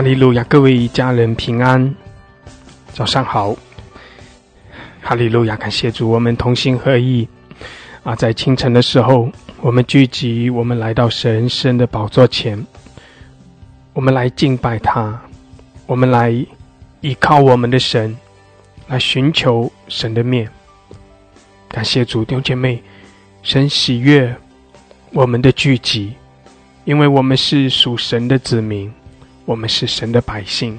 哈利路亚！各位家人平安，早上好，哈利路亚！感谢主，我们同心合意啊，在清晨的时候，我们聚集，我们来到神圣的宝座前，我们来敬拜他，我们来依靠我们的神，来寻求神的面。感谢主，弟兄姐妹，神喜悦我们的聚集。因为我们是属神的子民，我们是神的百姓，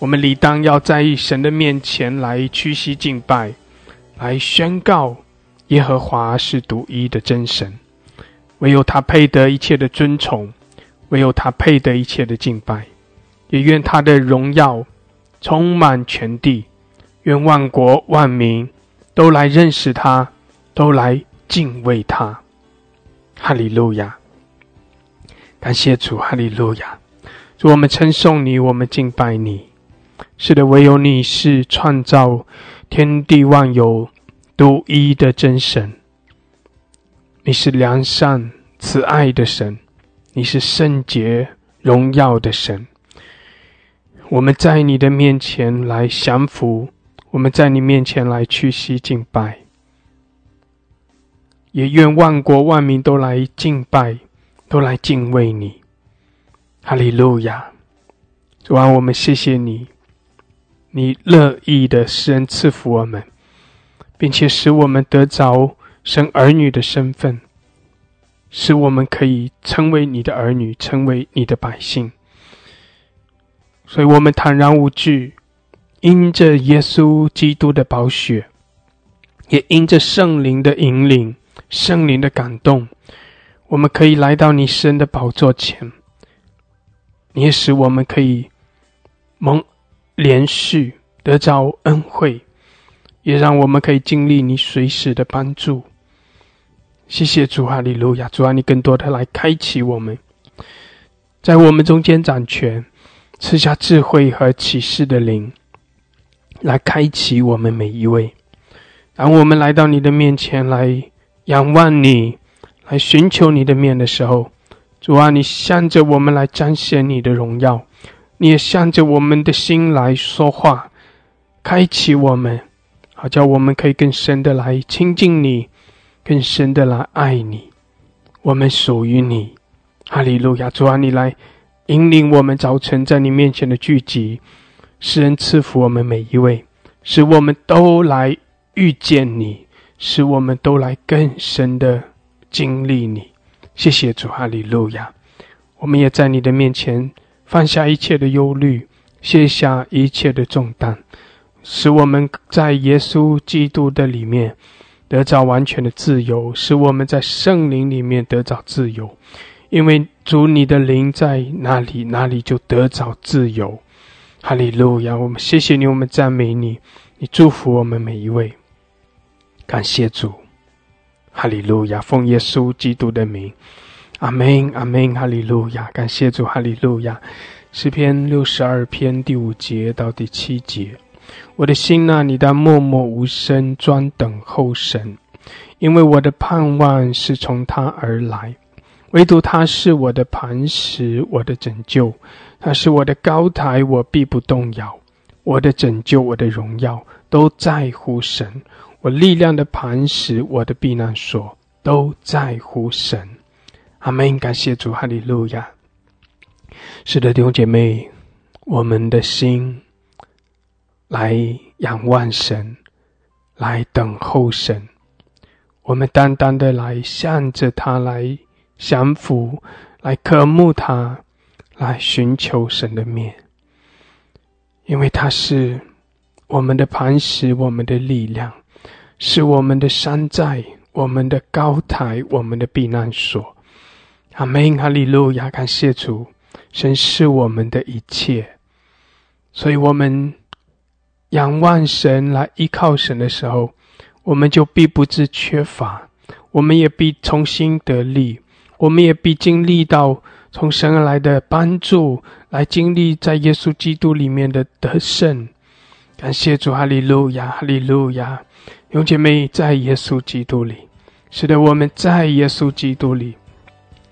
我们理当要在神的面前来屈膝敬拜，来宣告耶和华是独一的真神，唯有他配得一切的尊崇，唯有他配得一切的敬拜，也愿他的荣耀充满全地，愿万国万民都来认识他，都来敬畏他。哈利路亚。感谢主，哈利路亚！我们称颂你，我们敬拜你。是的，唯有你是创造天地万有独一的真神。你是良善慈爱的神，你是圣洁荣耀的神。我们在你的面前来降服，我们在你面前来屈膝敬拜，也愿万国万民都来敬拜。都来敬畏你，哈利路亚！主啊，我们谢谢你，你乐意的施恩赐福我们，并且使我们得着生儿女的身份，使我们可以成为你的儿女，成为你的百姓。所以，我们坦然无惧，因着耶稣基督的宝血，也因着圣灵的引领、圣灵的感动。我们可以来到你神的宝座前，也使我们可以蒙连续得着恩惠，也让我们可以经历你随时的帮助。谢谢主哈利路亚，主啊，你更多的来开启我们，在我们中间掌权，赐下智慧和启示的灵，来开启我们每一位，当我们来到你的面前来仰望你。来寻求你的面的时候，主啊，你向着我们来彰显你的荣耀，你也向着我们的心来说话，开启我们，好叫我们可以更深的来亲近你，更深的来爱你。我们属于你，哈利路亚！主啊，你来引领我们早晨在你面前的聚集，施恩赐福我们每一位，使我们都来遇见你，使我们都来更深的。经历你，谢谢主哈利路亚！我们也在你的面前放下一切的忧虑，卸下一切的重担，使我们在耶稣基督的里面得着完全的自由，使我们在圣灵里面得着自由。因为主你的灵在哪里，哪里就得着自由。哈利路亚！我们谢谢你，我们赞美你，你祝福我们每一位。感谢主。哈利路亚，奉耶稣基督的名，阿门，阿门，哈利路亚，感谢主，哈利路亚。诗篇六十二篇第五节到第七节，我的心啊，你当默默无声，专等候神，因为我的盼望是从他而来，唯独他是我的磐石，我的拯救，他是我的高台，我必不动摇。我的拯救，我的荣耀，都在乎神。我力量的磐石，我的避难所，都在乎神。阿门！感谢主，哈利路亚。是的，弟兄姐妹，我们的心来仰望神，来等候神。我们单单的来向着他来降服，来渴慕他，来寻求神的面。因为他是我们的磐石，我们的力量，是我们的山寨，我们的高台，我们的避难所。阿门，哈利路亚！感谢主，神是我们的一切。所以，我们仰望神，来依靠神的时候，我们就必不致缺乏，我们也必重新得力，我们也必经历到。从神而来的帮助，来经历在耶稣基督里面的得胜。感谢主，哈利路亚，哈利路亚！永姐妹在耶稣基督里，使得我们在耶稣基督里，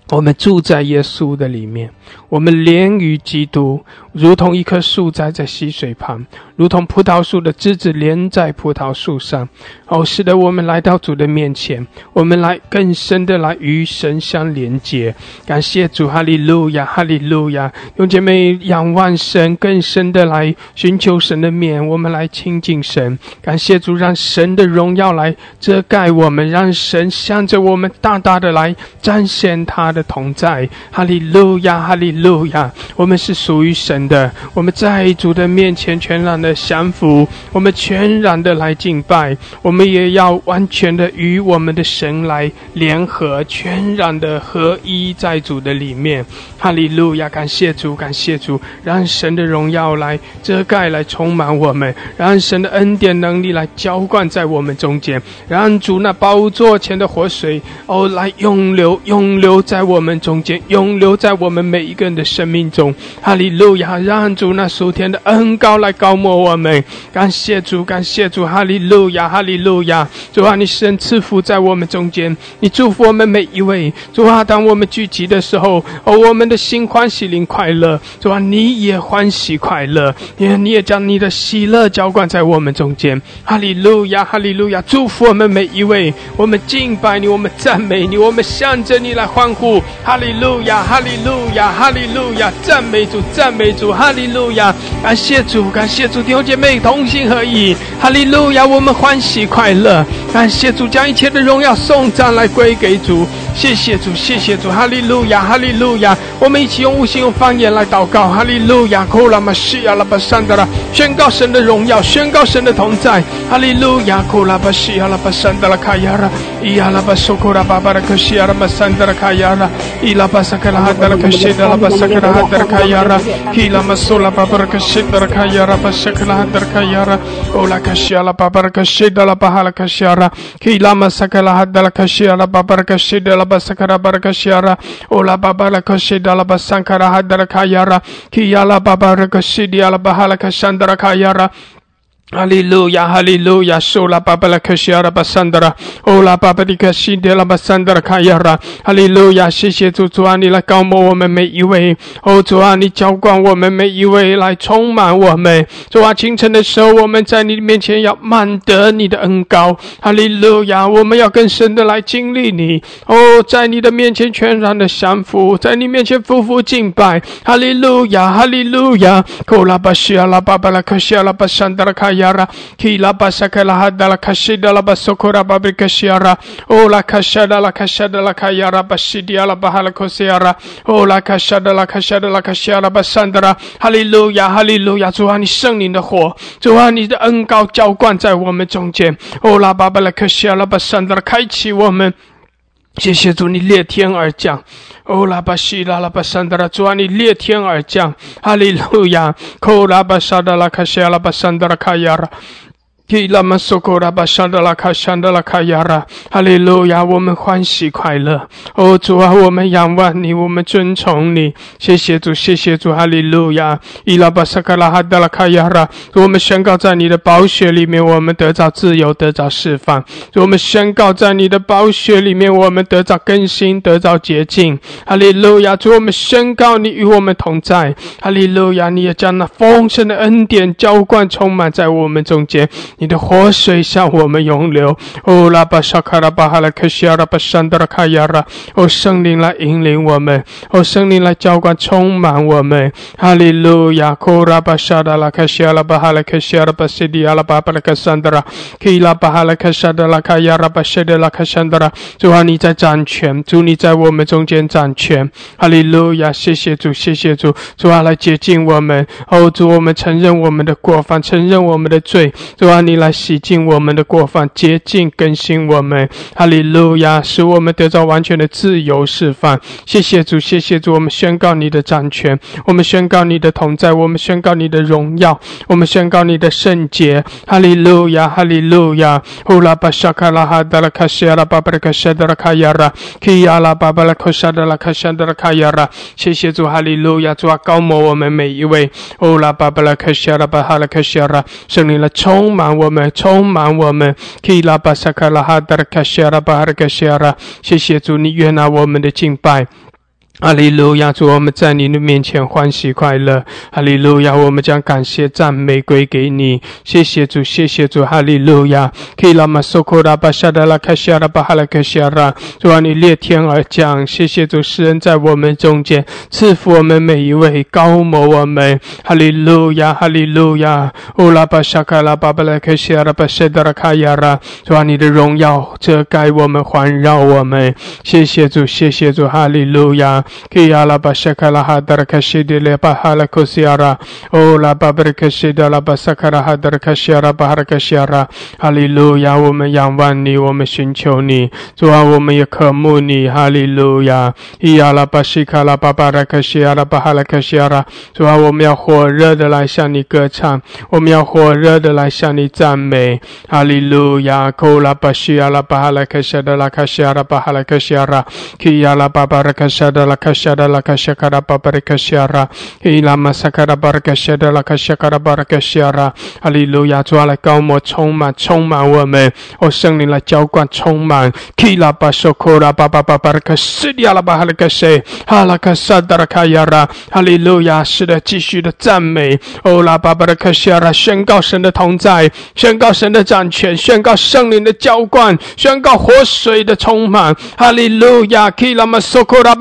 我们住在耶稣的里面，我们连于基督，如同一棵树栽在溪水旁，如同葡萄树的枝子连在葡萄树上。哦，使得我们来到主的面前，我们来更深的来与神相连接。感谢主，哈利路亚，哈利路亚！用姐妹仰望神，更深的来寻求神的面，我们来亲近神。感谢主，让神的荣耀来遮盖我们，让神向着我们大大的来彰显他的同在。哈利路亚，哈利路亚！我们是属于神的，我们在主的面前全然的降服，我们全然的来敬拜，我们。也要完全的与我们的神来联合，全然的合一在主的里面。哈利路亚！感谢主，感谢主，让神的荣耀来遮盖，来充满我们，让神的恩典能力来浇灌在我们中间，让主那宝座前的活水哦来永流，永流在我们中间，永留在我们每一个人的生命中。哈利路亚！让主那属天的恩高来高抹我们。感谢主，感谢主，哈利路亚，哈利。路亚，主啊，你神赐福在我们中间，你祝福我们每一位。主啊，当我们聚集的时候，哦，我们的心欢喜灵快乐。主啊，你也欢喜快乐，因为你也将你的喜乐浇灌在我们中间。哈利路亚，哈利路亚，祝福我们每一位。我们敬拜你，我们赞美你，我们向着你来欢呼。哈利路亚，哈利路亚，哈利路亚，赞美主，赞美主，哈利路亚，感谢主，感谢主，弟兄姐妹同心合意。哈利路亚，我们欢喜。快乐，感谢主将一切的荣耀送赞来归给主，谢谢主，谢谢主，哈利路亚，哈利路亚！我们一起用无形用方言来祷告，哈利路亚，库拉玛西亚拉巴桑德拉，宣告神的荣耀，宣告神的同在，哈利路亚，库拉巴西亚拉巴桑德拉卡亚拉，伊亚拉巴苏库拉巴巴拉克西亚拉巴桑德拉卡亚拉，伊拉巴萨克拉哈德拉克西德拉巴萨克拉哈德拉卡亚拉，伊拉马苏拉巴巴拉克西德拉卡亚拉巴萨克拉哈德拉卡亚拉，欧拉卡西亚拉巴巴拉克西德拉巴。bahala kashiara kila masakala hadala kashiara babara kashida la basakara barakashiara ola baba lakashida la basankara hadarakayara kiyala baba rakashidi ala bahala kashandarakayara 哈利路亚，哈利路亚，受拉巴巴拉克西阿拉巴桑德拉，欧拉巴巴迪克西德拉巴桑德拉卡亚拉，哈利路亚，谢谢主主啊，你来高摩我们每一位，哦主啊，你浇灌我们每一位，来充满我们。主啊，清晨的时候，我们在你面前要满得你的恩高，哈利路亚，我们要更深的来经历你。哦，在你的面前全然的降服，在你面前夫妇敬拜，哈利路亚，哈利路亚，欧拉巴西阿拉巴巴拉克西阿拉巴桑德拉卡。Yara kila basaka la hada la kashida la basokora babrika shiara o la kashada la kashada la kayara bashidi la bahala kosiara o la kashada la kashada la kashiara basandra 哈利路亚哈利路亚主啊你圣灵的火主啊你的恩高浇灌在我们中间哦拉巴巴拉克西阿拉巴山德拉开启我们谢谢主，你裂天而降，哦拉巴西拉拉巴山德拉，主啊，你裂天而降，哈利路亚，科拉巴沙德拉卡西拉巴山德拉卡亚拉。基拉玛苏库拉巴沙德拉卡沙德拉卡亚拉，哈利路亚！我们欢喜快乐。哦，主啊，我们仰望你，我们尊崇你。谢谢主，谢谢主，哈利路亚！伊拉巴萨卡拉哈德拉卡亚拉，我们宣告在你的宝血里面，我们得到自由，得到释放。我们宣告在你的宝血里面，我们得到更新，得到洁净。哈利路亚！主，我们宣告你与我们同在。哈利路亚！你也将那丰盛的恩典浇灌充满在我们中间。你的活水向我们涌流，哦，拉巴沙卡拉巴哈拉克西亚拉巴山德拉卡亚拉，哦，圣灵来引领我们，哦，圣灵来浇灌充满我们，哈利路亚，库拉巴沙达拉卡西亚拉巴哈拉克西亚拉巴西迪亚拉巴巴拉克山德拉，基拉巴哈拉克沙德拉卡亚拉巴西德拉卡山德拉，主啊，你在掌权，主你在我们中间掌权，哈利路亚，谢谢主，谢谢主，主啊，来接近我们，哦，主，我们承认我们的过犯，承认我们的罪，主啊。你来洗净我们的过犯，洁净更新我们，哈利路亚，使我们得到完全的自由释放。谢谢主，谢谢主，我们宣告你的掌权，我们宣告你的同在，我们宣告你的荣耀，我们宣告你的圣洁。哈利路亚，哈利路亚。呼拉巴沙卡拉哈达拉卡西阿拉巴巴拉卡沙达拉卡亚拉，基亚拉巴巴拉卡沙达拉卡沙达拉卡亚拉。谢谢主，哈利路亚，主啊，高摩我们每一位。呼拉巴巴拉卡西阿拉巴哈拉卡西阿拉，圣灵来充满。我们充满我们，基拉巴萨卡拉哈达卡西亚拉巴哈卡西亚拉，谢谢主，你悦纳我们的敬拜。哈利路亚！主，我们在你的面前欢喜快乐。哈利路亚！我们将感谢赞美归给你。谢谢主，谢谢主。哈利路亚！主啊，你裂天而降。谢谢主，施恩在我们中间，赐福我们每一位，高摩我们。哈利路亚！哈利路亚！乌拉巴沙卡拉巴巴拉克西阿拉巴谢德拉卡亚拉。主啊，你的荣耀遮盖我们，环绕我们。谢谢主，谢谢主。哈利路亚！Ki ala bashakala hadar kashidi le bahala kusiara. O la babrikashida la basakara hadar kashiara bahar kashiara. 哈利路亚，我们仰望你，我们寻求你，主啊，我们也渴慕你。哈利路亚，伊亚拉巴西卡拉巴巴拉克西亚拉巴哈拉克西亚拉，主啊，我们要火热的来向你歌唱，我们要火热的来向你赞美。哈利路亚，库拉巴西亚拉巴哈拉克西亚拉卡西亚拉巴哈拉克西亚拉，基亚拉巴巴拉克西亚拉。Kashada la kashakara babarakashara ilama sakara barakashada la kashakara barakashara 哈利路亚，主啊，来高摩充满充满我们，哦，圣灵来浇灌充满。kila basokora baba babarakashidi ala baharakashe 哈拉卡萨达拉卡亚拉，哈利路亚，是的，继续的赞美。哦拉巴巴拉卡西亚拉，宣告神的同在，宣告神的掌权，宣告圣灵的浇灌，宣告活水的充满。哈利路亚，kila masokora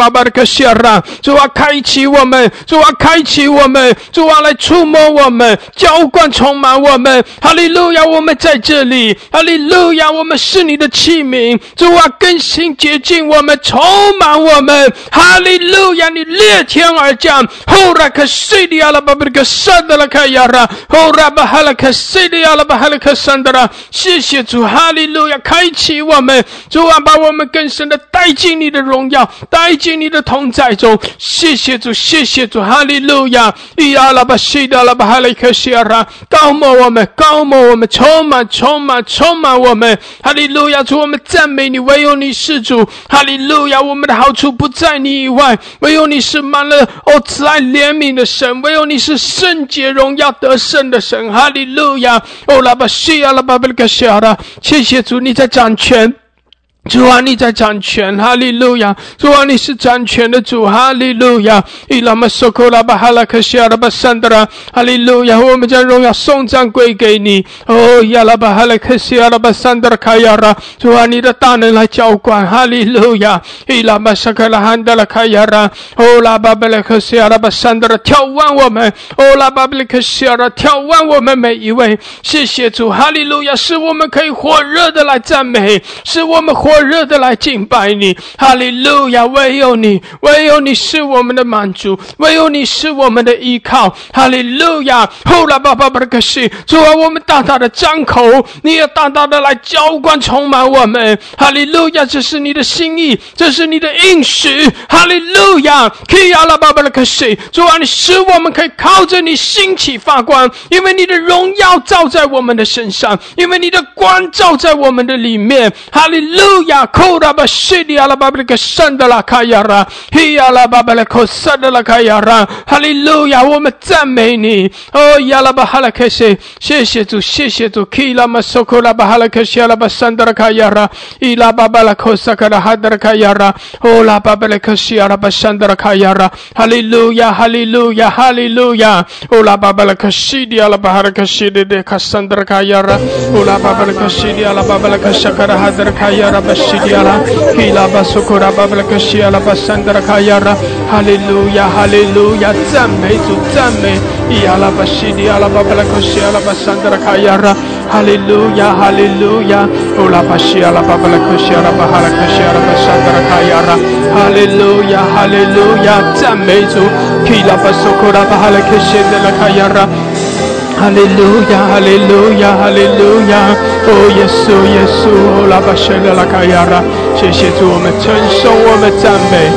谢啦主啊，开启我们！主啊，开启我们！主啊，来触摸我们，浇灌充满我们！哈利路亚，我们在这里！哈利路亚，我们是你的器皿！主啊，更新洁净我们，充满我们！哈利路亚，你裂天而降！后来可西利亚拉巴布克山德拉卡亚拉，后来巴哈拉克西利亚拉巴哈拉克山德拉，谢谢主！哈利路亚，开启我们！主啊，把我们更深的带进你的荣耀，带进你的同。在中，谢谢主，谢谢主，哈利路亚！伊阿拉巴西达拉巴哈利克西阿拉，高摩我们，高摩我们，充满，充满，充满我们，哈利路亚！主，我们赞美你，唯有你是主，哈利路亚！我们的好处不在你以外，唯有你是满了哦慈爱怜悯的神，唯有你是圣洁荣耀得胜的神，哈利路亚！哦拉巴西阿拉巴布克西阿拉，谢谢主，你在掌权。主啊，你在掌权，哈利路亚！主啊，你是掌权的主，哈利路亚！伊拉玛索库拉巴哈拉克西阿拉巴桑德拉，哈利路亚！我们将荣耀送赞归给你。哦，亚拉巴哈拉克西阿拉巴桑德拉卡亚拉，主啊，你的大能来浇灌，哈利路亚！伊拉玛萨克拉汉德拉卡亚拉，哦，拉巴贝勒克西阿拉巴桑德拉眺望我们，哦，拉巴贝勒克西阿拉眺望我们每一位。谢谢主，哈利路亚！使我们可以火热的来赞美，使我们火。火热的来敬拜你，哈利路亚！唯有你，唯有你是我们的满足，唯有你是我们的依靠，哈利路亚！呼啦巴巴巴的克西，主啊，我们大大的张口，你也大大的来浇灌充满我们，哈利路亚！这是你的心意，这是你的应许，哈利路亚！基亚拉巴巴的克西，主啊，你使我们可以靠着你兴起发光，因为你的荣耀照在我们的身上，因为你的光照在我们的里面，哈利路。呀，库拉巴西利亚拉巴布克圣的拉卡亚拉，希亚拉巴布勒克圣的拉卡亚拉，哈利路亚，我们赞美你。哦，亚拉巴哈拉克西，谢谢主，谢谢主。基拉马索库拉巴哈拉克西亚拉巴圣的拉卡亚拉，伊拉巴巴拉克萨卡拉哈德拉卡亚拉，哦拉巴布勒克西亚拉巴圣的拉卡亚拉，哈利路亚，哈利路亚，哈利路亚。哦拉巴巴拉克西利亚拉巴哈拉克西的的卡圣的拉卡亚拉，哦拉巴巴拉克西利亚拉巴巴拉克萨卡拉哈德拉卡亚拉。Shidiala, Hilaba Sukura Babla Shiala Basandra Kayara, Hallelujah, Hallelujah, 赞美主，赞美，Yala Bashidiala Babla Shiala Basandra Kayara, Hallelujah, Hallelujah, Ola Bashiala Babla Shiala Bahala Shiala Basandra Kayara, Hallelujah, Hallelujah, 赞美主，Hilaba Sukura Bahala Shiala Kayara. 哈利路亚，哈利路亚，哈利路亚！哦，耶稣，耶稣，拉巴谢拉拉卡亚拉，谢谢主，我们称颂，我们赞美。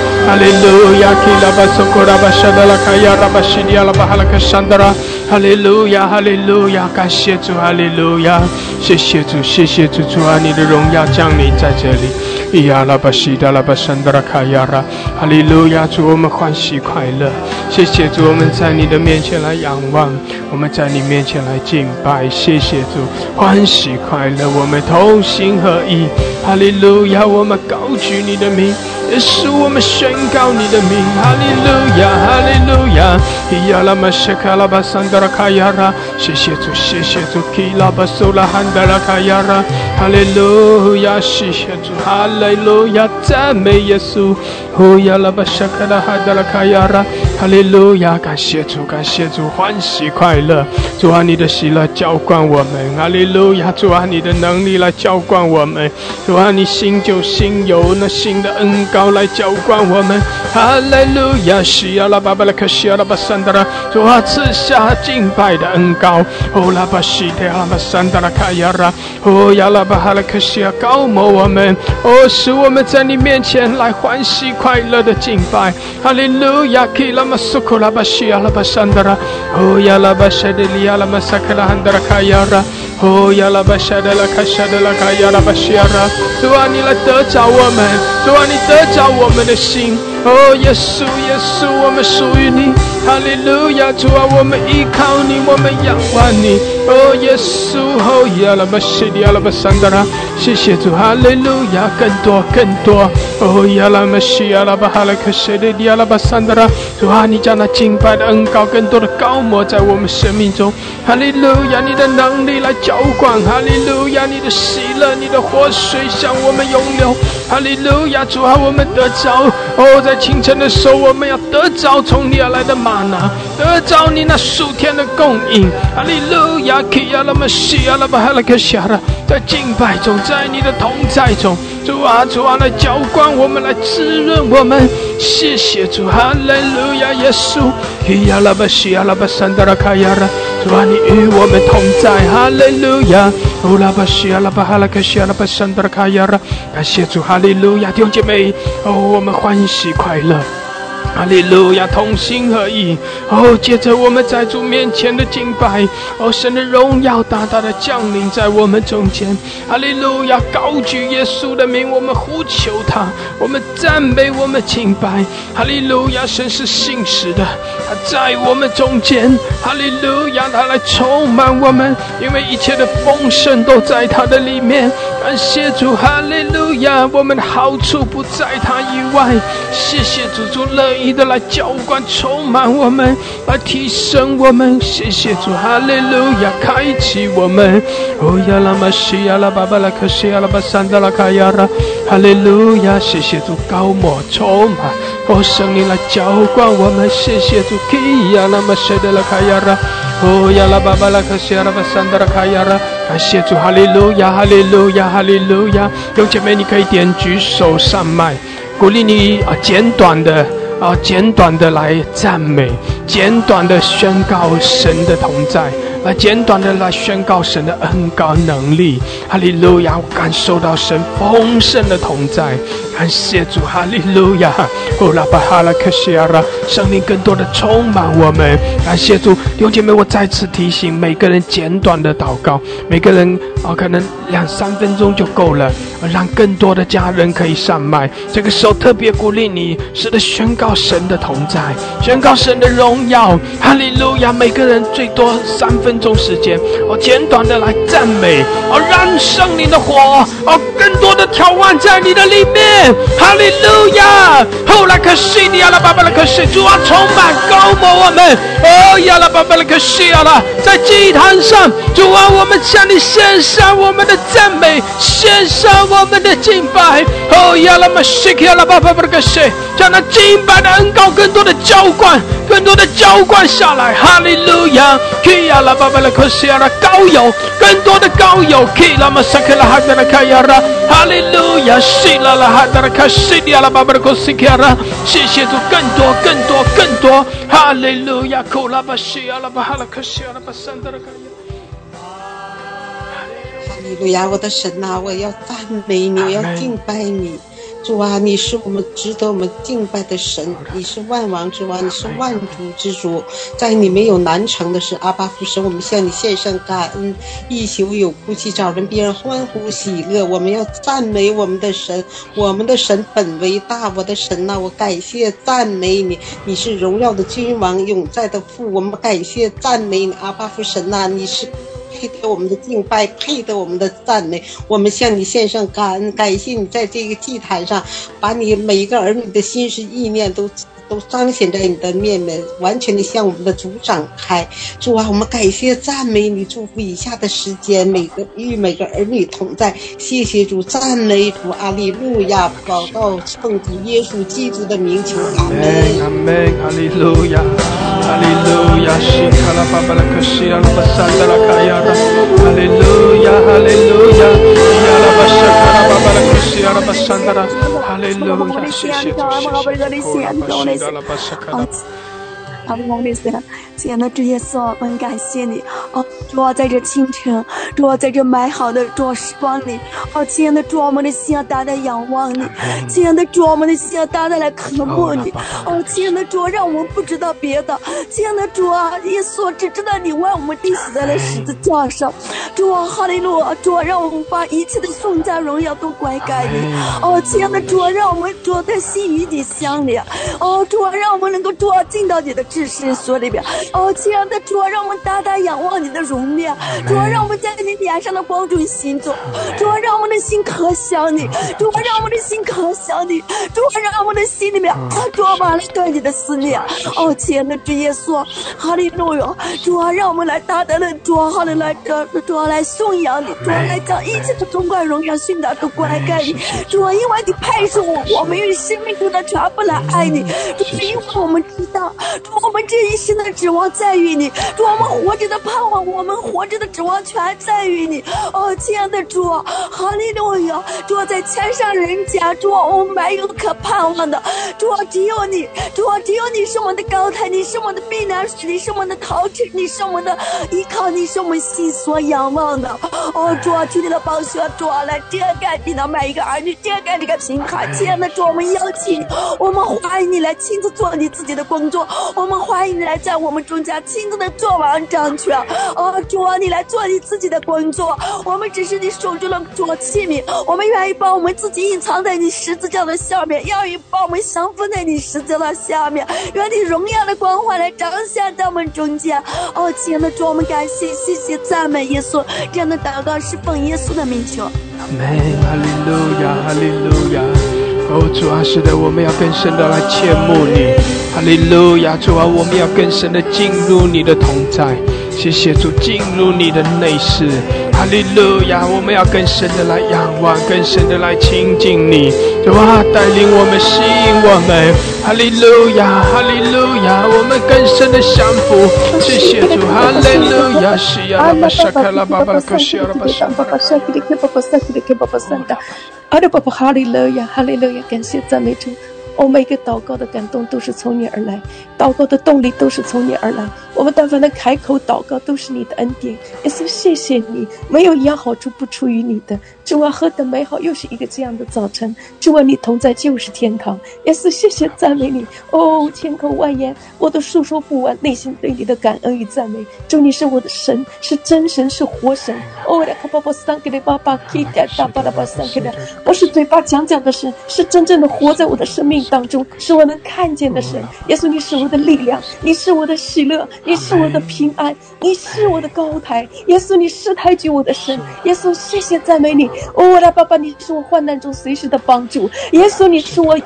哈利路亚，哈。利路亚，感谢主，哈利路亚，谢谢主，谢谢主，主啊，你的荣耀降临在这里。伊亚拉巴西达拉巴山德拉卡亚拉，哈利路亚！主我们欢喜快乐，谢谢主，我们在你的面前来仰望，我们在你面前来敬拜，谢谢主，欢喜快乐，我们同心合一。哈利路亚！我们高举你的名，也是我们宣告你的名，哈利路亚，哈利路亚！亚拉玛谢卡拉巴桑德拉卡亚拉，谢谢主，谢谢主，基拉巴苏拉汉德拉卡亚拉，哈利路亚，谢谢主，哈利路亚，赞美耶稣！哦，亚拉巴谢卡拉汉德拉卡亚拉，哈利路亚，感谢主，感谢主，欢喜快乐，主啊，你的喜乐浇灌我们，哈利路亚，主啊，你的能力来浇灌我们。主啊，你新酒新油，那新的恩膏来浇灌我们。哈利路亚，西亚拉巴巴拉克西亚拉巴山达拉，主啊，赐下敬拜的恩膏。哦，拉巴西特拉巴山达拉卡亚拉，哦，亚拉巴哈拉克西亚高摩我们，哦，使我们在你面前来欢喜快乐的敬拜。哈利路亚，基拉马苏库拉巴西亚拉巴山达拉，哦，亚拉巴沙德里亚拉马萨克拉汉达拉卡亚拉。哦，亚拉巴沙德拉卡沙德拉卡亚拉巴西亚拉，主啊，你来得着我们，主啊，你得着我们的心。哦，耶稣，耶稣，我们属于你。哈利路亚，主啊，我们依靠你，我们仰望你。哦，耶稣，哦，亚拉巴西亚拉巴桑德拉，谢谢主，哈利路亚，更多，更多。哦，亚拉巴西亚拉巴哈拉克西的亚拉巴桑德拉，主啊，你将那敬拜的恩高，更多的高抹在我们生命中。哈利路亚，你的能力来浇灌。哈利路亚，你的喜乐，你的活水向我们涌流。哈利路亚，主啊，我们得着。哦，在清晨的时候，我们要得着从你而来的马得着你那数天的供应。哈利路亚，基亚拉玛西亚拉巴哈拉克西亚拉，在敬拜中，在你的同在中。主啊，主啊，来浇灌我们，来滋润我们。谢谢主，哈利路亚，耶稣。亚拉巴西亚拉巴山达拉卡亚拉，主啊，你与我们同在，哈利路亚。乌拉巴西亚拉巴哈拉克西亚拉巴山达拉卡亚拉，感谢主，哈利路亚，弟兄姐妹，哦，我们欢喜快乐。哈利路亚，同心合意。哦，接着我们在主面前的敬拜，哦，神的荣耀大大的降临在我们中间。哈利路亚，高举耶稣的名，我们呼求他，我们赞美，我们敬拜。哈利路亚，神是信实的，他在我们中间。哈利路亚，他来充满我们，因为一切的丰盛都在他的里面。感谢主，哈利路亚，我们的好处不在他以外。谢谢主，主乐意的来浇灌、充满我们，来提升我们。谢谢主，哈利路亚，开启我们。哦呀拉玛西呀拉巴巴拉克西呀拉巴山达拉卡亚拉，哈利路亚，谢谢主高莫充满，哦圣灵来浇灌我们。谢谢主，基呀拉玛西达拉卡亚拉。哦呀，拉巴巴拉克西亚拉巴桑德拉卡亚拉，感谢主，哈利路亚，哈利路亚，哈利路亚。有姐妹，你可以点举手上麦，鼓励你啊，简短的啊，简短的来赞美，简短的宣告神的同在。来简短的来宣告神的恩高能力，哈利路亚！我感受到神丰盛的同在，感谢主，哈利路亚！哦，拉巴哈拉克西亚拉，生命更多的充满我们，感谢主，弟兄姐妹，我再次提醒每个人简短的祷告，每个人啊，可能两三分钟就够了，让更多的家人可以上麦。这个时候特别鼓励你，是的，宣告神的同在，宣告神的荣耀，哈利路亚！每个人最多三分。钟时间，哦简短的来赞美，哦，燃圣灵的火，哦，更多的眺望在你的里面，哈利路亚！后来可西亚拉巴巴拉可西，主啊，充满高摩我们，哦，亚拉巴巴拉可西亚拉，在祭坛上，主啊，我们向你献上我们的赞美，献上我们的敬拜，哦，亚拉玛西亚拉巴巴巴拉可西，将那敬拜的恩膏更多的浇灌，更多的浇灌下来，哈利路亚！亚拉。巴巴拉克西亚拉高友，更多的高友，基拉马萨克拉哈达拉卡亚拉，哈利路亚，西拉拉哈达拉卡西亚拉巴巴拉克西亚拉，谢谢主，更多更多更多，哈利路亚，库拉巴西亚拉巴哈拉克西亚拉巴桑达拉卡亚，哈利路亚，我的神呐，我要赞美你，我要敬拜你。主啊，你是我们值得我们敬拜的神，你是万王之王，你是万主之主，在你没有难成的事。阿巴父神，我们向你献上感恩，一宿有哭泣，找人别人欢呼喜乐。我们要赞美我们的神，我们的神本为大，我的神呐，我感谢赞美你，你是荣耀的君王，永在的父，我们感谢赞美你，阿巴父神呐，你是。配得我们的敬拜，配得我们的赞美。我们向你献上感恩，感谢你在这个祭坛上，把你每一个儿女的心思意念都。都彰显在你的面面，完全的向我们的主展开。主啊，我们感谢赞美你，祝福以下的时间，每个与每个儿女同在。谢谢主，赞美主，阿利路亚，祷告奉主耶稣基督的名求，阿门。阿门，阿，利路亚，哈利路亚，亚拉巴沙卡拉巴巴拉克西阿拉巴萨亲爱的主耶稣，我们感谢你。哦！主啊，在这清晨，主啊，在这美好的主时光里，哦，亲爱的主，我们的心要大大仰望你，亲爱的主，我们的心要大大来渴慕你，哦，亲爱的主，让我们不知道别的，亲爱的主啊，耶稣只知道你为我们钉死在了十字架上，主啊，哈利路亚，主啊，让我们把一切的颂赞荣耀都归给你，哦，亲爱的主啊，让我们主在心与你相连，哦，主啊，让我们能够主啊进到你的。是世所里边，哦，亲爱的主啊，让我们大大仰望你的容面，主啊，让我们在你脸上的光中行走，主啊，让我们的心可想你，主啊，让我们的心可想你，主啊，让我们的心里面装满了对你的思念，哦，亲爱的主耶稣，哈利路亚，主啊，让我们来大胆的主啊，来来主啊，来颂扬你，主啊，来将一切的尊贵荣耀训导都归给你，主啊，因为你配受我，我们用生命中的全部来爱你，主是因为我们知道，主。我们这一生的指望在于你，主，我们活着的盼望，我们活着的指望全在于你。哦，亲爱的主，哈利路亚！主在天上人间，主我们没有可盼望的，主只有你，主只有你是我们的高台，你是我们的避难所，你是我们的逃城，你是我们的依靠，你是我们心所仰望的。哦，主啊，求你的宝血，主来遮盖你的每一个儿女，遮盖这个平台。亲爱的主，我们邀请你，我们欢迎你来亲自做你自己的工作，我我们。欢迎你来在我们中间亲自的做王掌权，啊，主啊，你来做你自己的工作，我们只是你手中的做器皿，我们愿意把我们自己隐藏在你十字架的下面，愿意把我们降服在你十字架的下面，愿你荣耀的光环来彰显在我们中间。哦，亲爱的主，我们感谢、谢谢、赞美耶稣，这样的祷告是奉耶稣的名求。阿门，哈利路亚，哈利路亚。哦，主啊，是的，我们要更深的来切慕你，哈利路亚！主啊，我们要更深的进入你的同在，谢谢主，进入你的内室，哈利路亚！我们要更深的来仰望，更深的来亲近你，主啊，带领我们，吸引我们，哈利路亚，哈利路亚！我们更深的降服，谢谢主，哈利路亚！西呀，巴沙卡拉巴巴拉克西呀，巴沙巴巴沙基里克巴巴沙基里克巴巴沙达。阿拉巴巴哈利路亚，哈利路亚，感谢赞美主。我每个祷告的感动都是从你而来，祷告的动力都是从你而来。我们但凡能开口祷告，都是你的恩典。耶稣，谢谢你，没有一样好处不出于你的。主啊，何等美好，又是一个这样的早晨。主啊，你同在就是天堂。耶稣，谢谢赞美你。哦，千口万言我都诉说不完内心对你的感恩与赞美。主，你是我的神，是真神，是活神。哦，来看爸爸三给的爸爸，可以带大巴拉巴三给的。我是嘴巴讲讲的神，是真正的活在我的生命。当中是我能看见的神，耶稣，你是我的力量，你是我的喜乐，你是我的平安，你是我的高台，耶稣，你是抬举我的神，耶稣，谢谢赞美你，哦，我的爸爸，你是我患难中随时的帮助，耶稣，你是我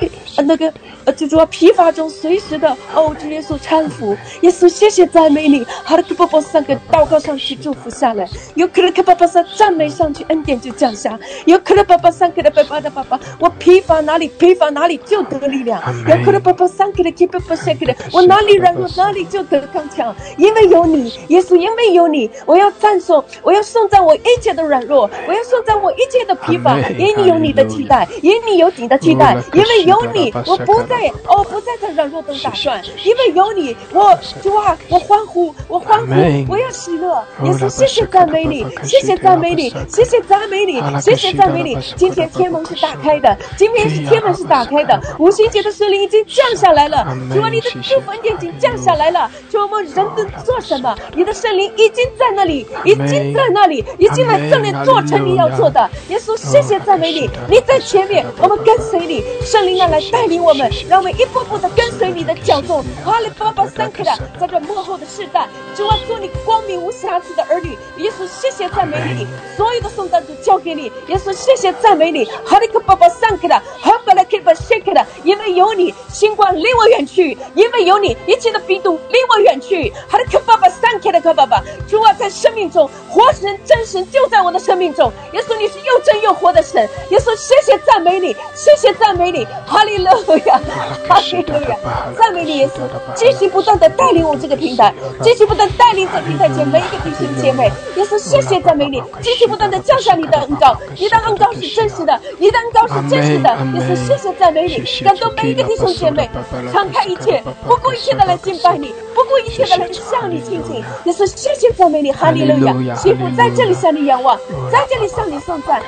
那个呃，就说疲乏中随时的哦，主耶稣搀扶，耶稣，谢谢赞美你，哈利克巴巴三个祷告上去祝福下来，有克勒克巴巴三赞美上去恩典就降下，有克勒巴巴三克的爸爸的爸爸，我疲乏哪里疲乏哪里就得力。力量，要克勒巴巴三克的基巴巴三克的，我哪里软弱哪里就得刚强，因为有你，耶稣，因为有你，我要赞颂，我要颂赞我一切的软弱，我要颂赞我一切的疲乏，因你有你的期待，因你有你的期待，因为有你，我不再哦不再在软弱中打转，因为有你，我主啊，我欢呼，我欢呼，我要喜乐，耶稣，谢谢赞美你，谢谢赞美你，谢谢赞美你，谢谢赞美你，今天天门是打开的，今天是天门是打开的，无。心节的圣灵已经降下来了。主啊，你的祝福已经降下来了。主啊，我们人能做什么？你的圣灵已经在那里，已经在那里，已经来这里做成你要做的。耶稣，谢谢赞美你，你在前面，我们跟随你。圣灵啊，来带领我们，让我们一步步的跟随你的脚步。哈利巴巴三克的，在这幕后的世代，主啊，做你光明无瑕疵的儿女。耶稣，谢谢赞美你，所有的颂赞都交给你。耶稣，谢谢赞美你。哈利克巴巴三克的，哈巴拉克巴谢克的，因为有你，新冠离我远去；因为有你，一切的病毒离我远去。哈利克爸爸三克的克爸爸，主啊，在生命中，活神真神就在我的生命中。耶稣，你是又真又活的神。耶稣，谢谢赞美你，谢谢赞美你。哈利路亚，哈利路亚，赞美你，耶稣，继续不断的带领我这个平台，继续不断带领这平台前每一个弟兄姐妹。耶稣，谢谢赞美你，继续不断的降下你的恩膏，你的恩膏是真实的，你的恩膏是真实的。耶稣，谢谢赞美你，感动每一个弟兄姐妹，敞开一切，不顾一切的来敬拜你，不顾一切的来向你亲近。也是，谢谢赞美你，哈利路亚，幸福在这里向你仰望，在这里向你颂赞。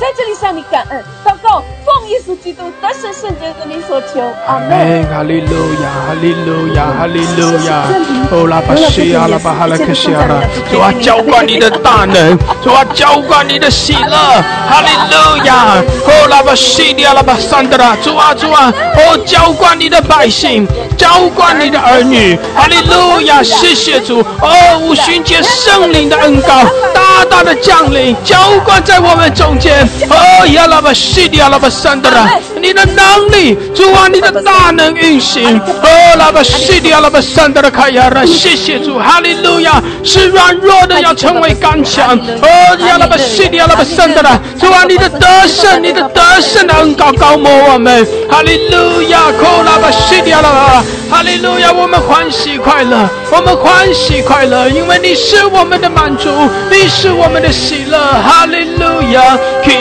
在这里向你感恩，祷告，奉耶稣基督得胜圣洁的名所求，阿门。哈利路亚，哈利路亚，哈利路亚。哦，拉巴西亚，拉巴哈拉克西亚拉，主啊，浇灌你的大能，主啊，浇灌你的喜乐，哈利路亚。哦，拉巴西亚，拉巴桑德拉，主啊，主啊，哦，浇灌你的百姓，浇灌你的儿女，哈利路亚，谢谢主。哦，五旬节圣灵的恩膏大大的降临，浇灌在我们中间。哦呀，拉巴西迪亚，拉巴桑德拉，你的能力，主啊，你的大能运行。哦，拉巴西迪亚，拉巴桑德拉卡亚拉，谢谢主，哈利路亚，是软弱的要成为刚强。哦呀，拉巴西迪亚，拉巴桑德拉，主啊，你的得胜，你的得胜的恩高高摩我们，哈利路亚，哦，拉巴西迪亚，拉巴，哈利路亚，我们欢喜快乐，我们欢喜快乐，因为你是我们的满足，你是我们的喜乐，哈利路亚。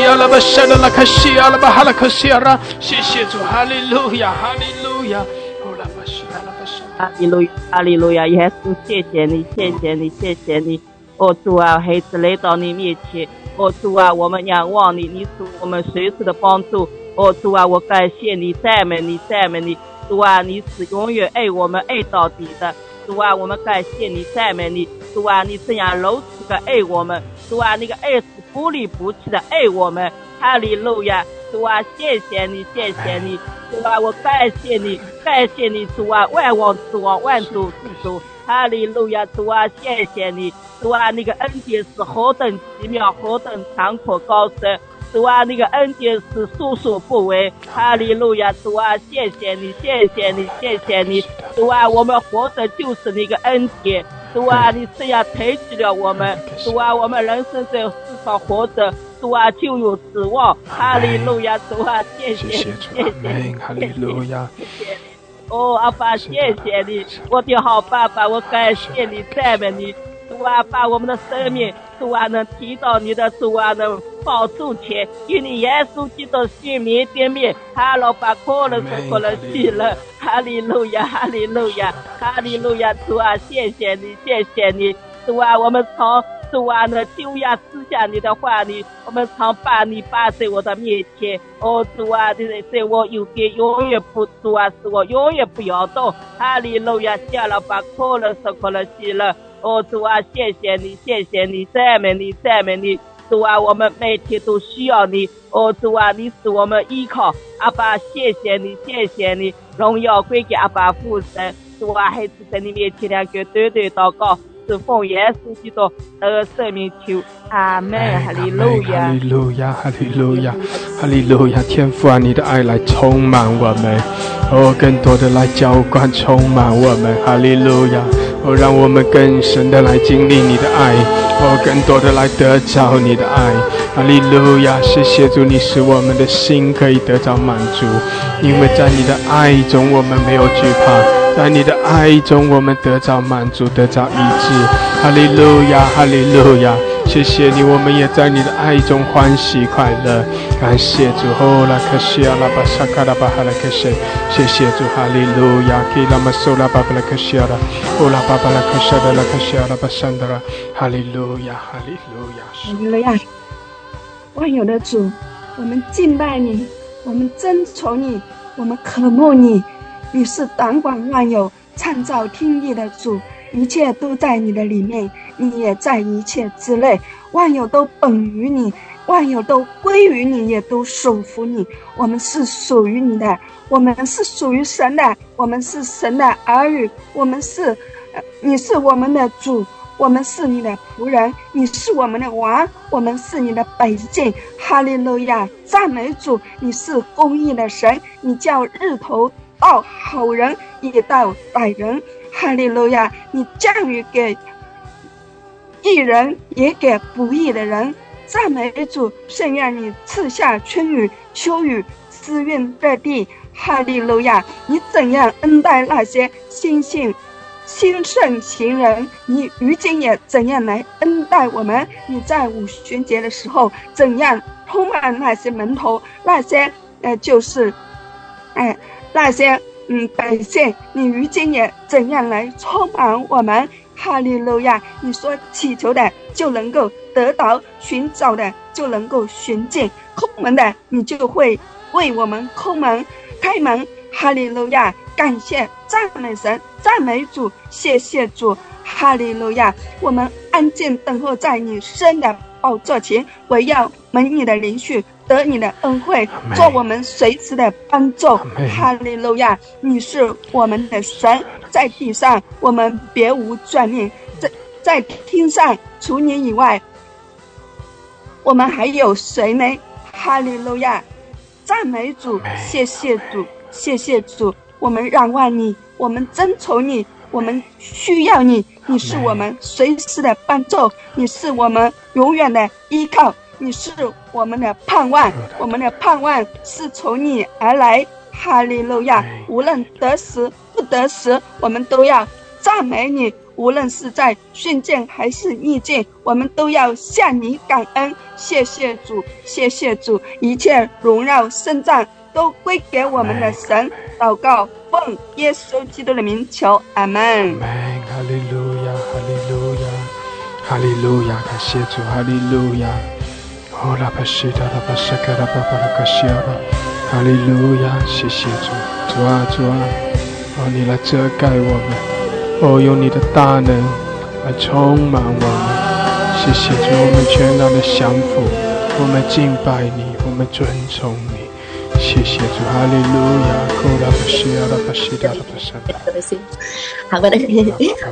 阿拉巴沙拉拉卡西阿拉巴哈拉卡西阿拉，谢谢主，哈利路亚，哈利路亚。阿拉巴西阿拉巴沙，哈利路亚，哈利路亚，耶稣，谢谢你，谢谢你，谢谢你。哦主啊，孩子来到你面前，哦主啊，我们仰望你，你是我们随时的帮助。哦主啊，我感谢你，赞美你，赞美你。主啊，你是永远爱我们爱到底的。主啊，我们感谢你，赞美你。主啊，你这样如此的爱我们。主啊，那个爱是。不离不弃的爱我们，哈利路亚！主啊，谢谢你，谢谢你，主啊，我感谢你，感谢你，主啊，万王之王，万主之主，哈利路亚！主啊，谢谢你，主啊，那个恩典是何等奇妙，何等长阔高深，主啊，那个恩典是束手不为，哈利路亚！主啊，谢谢你，谢谢你，谢谢你，主啊，我们活着就是那个恩典。主啊，你这样抬举了我们，主啊，我们人生在世上活着，主啊就有指望。哈利路亚，主啊，谢谢，谢谢，哈利路亚，谢谢你。哦，阿爸，谢谢你，我的好爸爸，我感谢你，赞美你。主啊，把我们的生命，主啊，能提到你的主啊，能保住前，与你耶稣基督心面对面，哈喽，把可能是可能喜乐，哈利路亚，哈利路亚，哈利路亚，主啊，谢谢你，谢谢你，主啊，我们从主啊那救呀思想你的话里，我们常把你摆在我的面前，哦，主啊，在在我右边永远不主啊，是我永远不摇动，哈利路亚，下了把可能是可能喜乐。哦，主啊，谢谢你，谢谢你，赞美你，赞美你，主啊，我们每天都需要你。哦，主啊，你是我们依靠，阿爸，谢谢你，谢谢你，荣耀归给阿爸父神。主啊，孩子在你面前两个短短祷告，是奉耶稣基督的圣名求，阿门，哈利路亚，哈利路亚，哈利路亚，哈利路亚，天父啊，你的爱来充满我们，哦，更多的来浇灌，充满我们，哈利路亚。哦，让我们更深的来经历你的爱，哦，更多的来得着你的爱。哈利路亚！谢谢主，你使我们的心可以得着满足，因为在你的爱中我们没有惧怕，在你的爱中我们得着满足，得着医治。哈利路亚！哈利路亚！谢谢你，我们也在你的爱中欢喜快乐。感谢主，哦，拉克西阿拉巴萨卡拉巴哈拉克西，谢谢主，哈利路亚，基拉马苏拉巴布拉克西阿拉，哦拉巴巴拉克西阿拉克西阿拉巴桑德拉，哈利路亚，哈利路亚，哈利路亚。万有的主，我们敬拜你，我们尊崇你，我们渴慕你，你是掌管万有、创造天地的主，一切都在你的里面，你也在一切之内，万有都本于你，万有都归于你，也都属服你。我们是属于你的，我们是属于神的，我们是神的儿女，我们是，你是我们的主。我们是你的仆人，你是我们的王，我们是你的百姓。哈利路亚，赞美主！你是公义的神，你叫日头到好人也到歹人。哈利路亚，你降雨给义人，也给不义的人。赞美主！圣愿你赐下春雨秋雨，滋润大地。哈利路亚，你怎样恩待那些心性心盛行人，你如今也怎样来恩待我们？你在五旬节的时候怎样充满那些门徒，那些呃就是，哎那些嗯百姓？你如今也怎样来充满我们？哈利路亚！你说祈求的就能够得到，寻找的就能够寻见，空门的你就会为我们空门开门。哈利路亚！感谢赞美神，赞美主，谢谢主，哈利路亚！我们安静等候在你生的宝座前，我要蒙你的灵续，得你的恩惠，做我们随时的帮助。哈利路亚！你是我们的神，在地上我们别无专念，在在天上除你以外，我们还有谁呢？哈利路亚！赞美主，谢谢主，谢谢主。我们仰望你，我们遵从你，我们需要你，你是我们随时的帮助，你是我们永远的依靠，你是我们的盼望，我们的盼望是从你而来。哈利路亚！无论得时不得时，我们都要赞美你；无论是在顺境还是逆境，我们都要向你感恩。谢谢主，谢谢主，一切荣耀圣赞。都归给我们的神，祷告奉耶稣基督的名求，阿门。哈利路亚，哈利路亚，哈利路亚，感谢主，哈利路亚。哈利路亚，谢谢主，主啊主啊，哦，你来遮盖我们，哦，用你的大能来充满我们，谢谢主，我们全然的降服，我们敬拜你，我们尊崇你。谢谢主，哈利路亚，好的，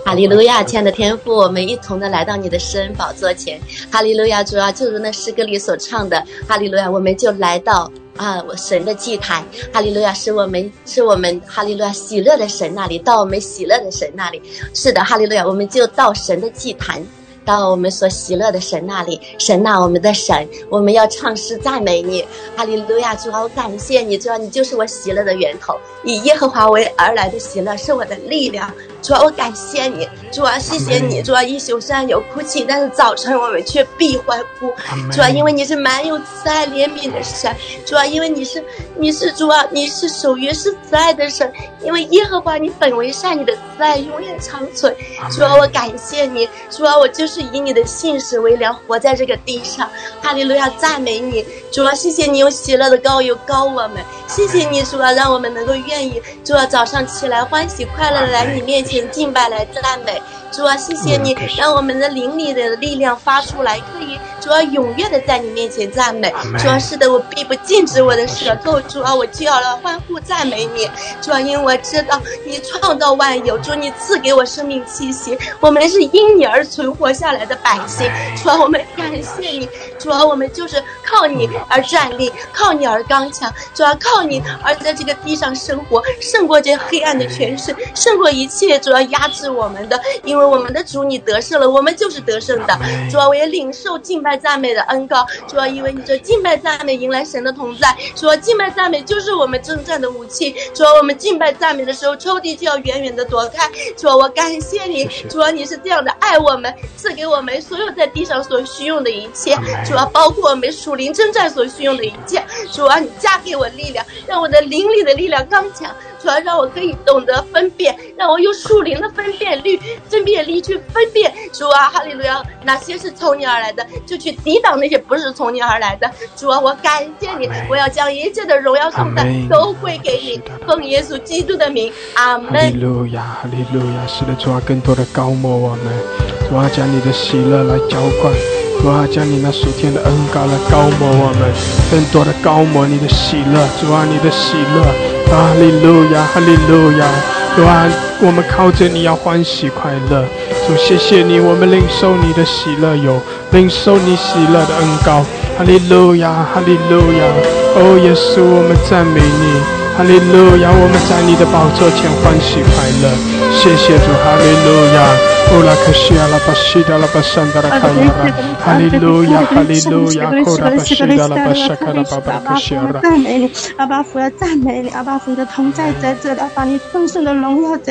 哈利路亚，亲爱的天父，我们一同的来到你的圣恩宝座前，哈利路亚，主啊，就如那诗歌里所唱的，哈利路亚，我们就来到啊，神的祭坛，哈利路亚，是我们是我们哈利路亚喜乐的神那里，到我们喜乐的神那里，是的，哈利路亚，我们就到神的祭坛。到我们所喜乐的神那里，神呐，我们的神，我们要唱诗赞美你，哈利路亚！主啊，我感谢你，主啊，你就是我喜乐的源头，以耶和华为而来的喜乐是我的力量。主啊，我感谢你，主啊，谢谢你，主啊，一宿虽然有哭泣，但是早晨我们却必欢呼。主啊，因为你是满有慈爱怜悯的神，主啊，因为你是你是主啊，你是守约是慈爱的神，因为耶和华你本为善，你的慈爱永远长存。主啊，我感谢你，主啊，我就是以你的信使为粮，活在这个地上。哈利路亚，赞美你，主啊，谢谢你用喜乐的膏油膏我们，谢谢你，主啊，让我们能够愿意，主啊，早上起来欢喜快乐的来你面前。敬拜来赞美。主啊，谢谢你让我们的灵里的力量发出来，可以主啊踊跃的在你面前赞美。主啊，是的，我必不禁止我的舌头。主啊，我就要来欢呼赞美你。主啊，因为我知道你创造万有，主你赐给我生命气息，我们是因你而存活下来的百姓。主啊，我们感谢你。主啊，我们就是靠你而站立，靠你而刚强。主啊，靠你而在这个地上生活，胜过这黑暗的权势，胜过一切主要压制我们的，因为。我们的主，你得胜了，我们就是得胜的。主啊，我也领受敬拜赞美的恩高。主啊，因为你这敬拜赞美迎来神的同在。主啊，敬拜赞美就是我们征战的武器。主啊，我们敬拜赞美的时候，抽屉就要远远的躲开。主啊，我感谢你。主啊，你是这样的爱我们，赐给我们所有在地上所需用的一切，主要，包括我们属灵征战所需用的一切，主啊，你加给我力量，让我的灵里的力量刚强，主啊，让我可以懂得分辨，让我用属灵的分辨率、分辨力去分辨，主啊，哈利路亚，哪些是从你而来的，就去抵挡那些不是从你而来的，主啊，我感谢你，我要将一切的荣耀颂赞都会给你，奉耶稣基督的名，阿门。哈利路亚，哈利路亚，是的，主啊，更多的高牧我们。主啊，将你的喜乐来浇灌，主啊，将你那属天的恩膏来高抹我们，更多的高抹你的喜乐，主啊，你的喜乐，哈利路亚，哈利路亚，主啊，我们靠着你要欢喜快乐，主，谢谢你，我们领受你的喜乐有，领受你喜乐的恩膏，哈利路亚，哈利路亚，哦，耶稣，我们赞美你。哈利路亚，我们在你的宝座前欢喜快乐，谢谢主，哈利路亚。阿巴符阿巴符阿巴符阿巴符阿巴符阿巴符我们赞美你阿巴符要赞美你阿巴符要赞美你阿巴符的同在在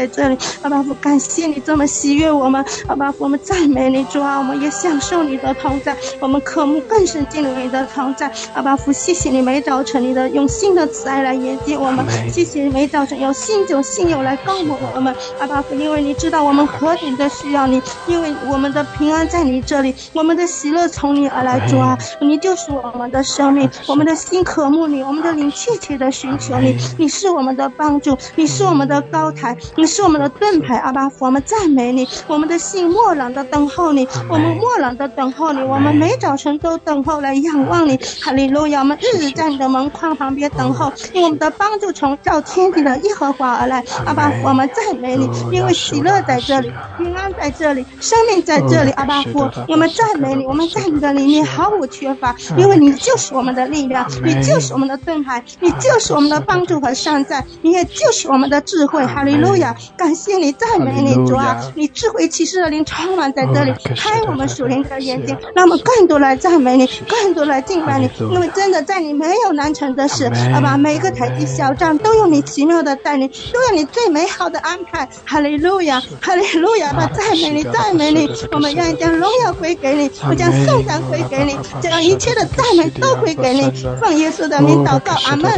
这里阿巴符感谢你这么喜悦我们阿巴符我们赞美你主阿我们也享受你的同在我们渴慕更是进入你的同在阿巴符谢谢你每早晨你的用新的慈爱来迎接我们谢谢你每早晨用新酒新友来供奉我们阿巴符因为你知道我们何等的需要你，因为我们的平安在你这里，我们的喜乐从你而来，主啊，你就是我们的生命，我们的心渴慕你，我们的灵切切的寻求你，你是我们的帮助，你是我们的高台，你是我们的盾牌，阿巴父，我们赞美你，我们的心默然的等候你，我们默然的等候你，我们每早晨都等候来仰望你，哈利路亚，我们一直在你的门框旁边等候，我们的帮助从造天地的耶和华而来，阿巴父，我们赞美你，因为喜乐在这里，平安。在这里，生命在这里，阿巴夫，我们赞美你，我们在你的里面毫无缺乏，因为你就是我们的力量，你就是我们的盾牌，你就是我们的帮助和善在，你也就是我们的智慧，哈利路亚，感谢你，赞美你，主啊，你智慧启示的灵充满在这里，开我们属灵的眼睛，让我们更多来赞美你，更多来敬拜你，因为真的在你没有难成的事，阿吧，每一个台阶小站都有你奇妙的带领，都有你最美好的安排，哈利路亚，哈利路亚，把赞。再美丽，再美丽，我们愿意将荣耀归给你，我将圣山归给你，将一切的赞美都归给你。奉耶稣的名祷告，阿门。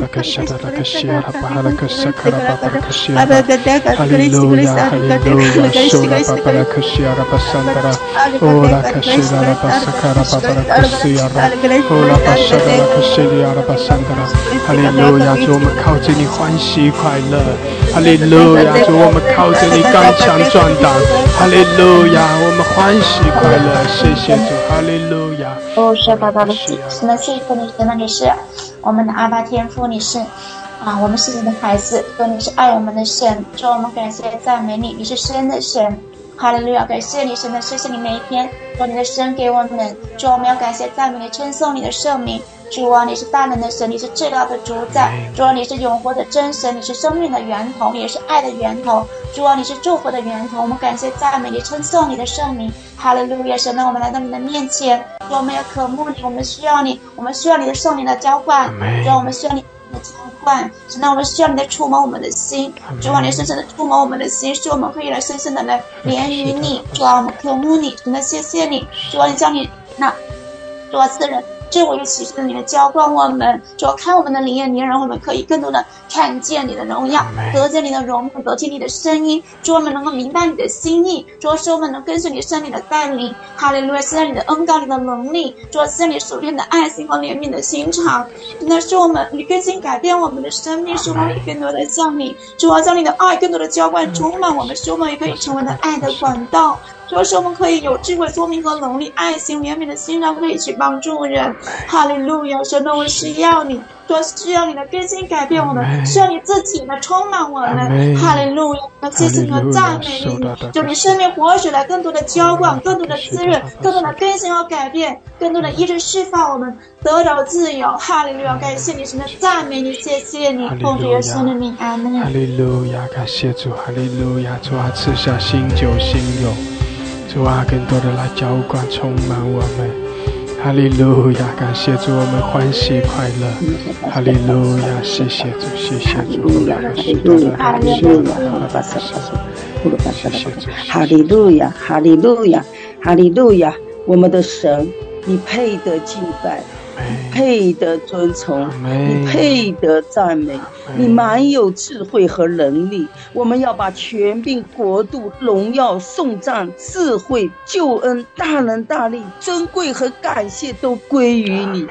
Hallelujah, 主，我们靠近你，欢喜快乐。哈利路亚，主我们靠着你刚强壮胆。哈利路亚，我们欢喜快乐。谢谢主，哈利路亚。哦，是爸爸的神的谢谢你，神的你是我们的阿爸天父，你是啊，我们是你的孩子，说你是爱我们的神，说我们感谢赞美你，你是神的神。哈利路亚，感谢你，神的，谢谢你每一天，说你的神给我们，主我们要感谢赞美你，称颂你的圣名。主啊，你是大能的神，你是至高的主宰。主啊，你是永活的真神，你是生命的源头，也是爱的源头。主啊，你是祝福的源头。我们感谢赞美你，称颂你的圣名。哈利路亚，神呢，我们来到你的面前，主我们要渴慕你，我们需要你，我们需要你的圣灵的浇灌。主啊，我们需要你。的浇灌，神啊，我们需要你的触摸我们的心，主啊，你深深的触摸我们的心，使我们可以来深深的来连于你，主啊，我们渴慕你，真的谢谢你，主啊，你将你那多次人。这我又启示的你的浇灌我们，主要看我们的灵眼，让我们可以更多的看见你的荣耀，得见你的荣耀，得听你的声音，主我们能够明白你的心意，主要使我们能跟随你圣灵的带领。哈利路亚！现在你的恩高，你的能力，主要现在你属天的爱心和怜悯的心肠，真的是我们你更新改变我们的生命，使我们更多的像你，主要将你的爱更多的浇灌充满我们，使我们也可以成为了爱的管道。主要是我们可以有智慧、聪明和能力，爱心、怜悯的心，然后可以去帮助人。哈利路亚！神的，我需要你，多需要你的更新改变我们，需要你自己的充满我们。哈利路亚！谢谢你和赞美你，就你生命活水来更多的浇灌，更多的滋润，更多的更新和改变，更多的一直释放我们得到自由。哈利路亚！感谢你，神的赞美你，谢谢你，奉主耶稣的名，阿门。哈利路亚！感谢主，哈利路亚！主啊，赐下新酒新油。主啊，更多的来浇灌，充满我们。哈利路亚，感谢主，我们欢喜快乐。哈利路亚，谢谢主，谢谢主。哈利路亚，哈利路亚，哈利路亚，哈利路亚，我们的神，你配得敬拜，配得尊崇，你配得赞美，你满有智慧和能力。我们要把权柄、国度、荣耀、颂赞、智慧、救恩、大能大力、尊贵和感谢都归于你，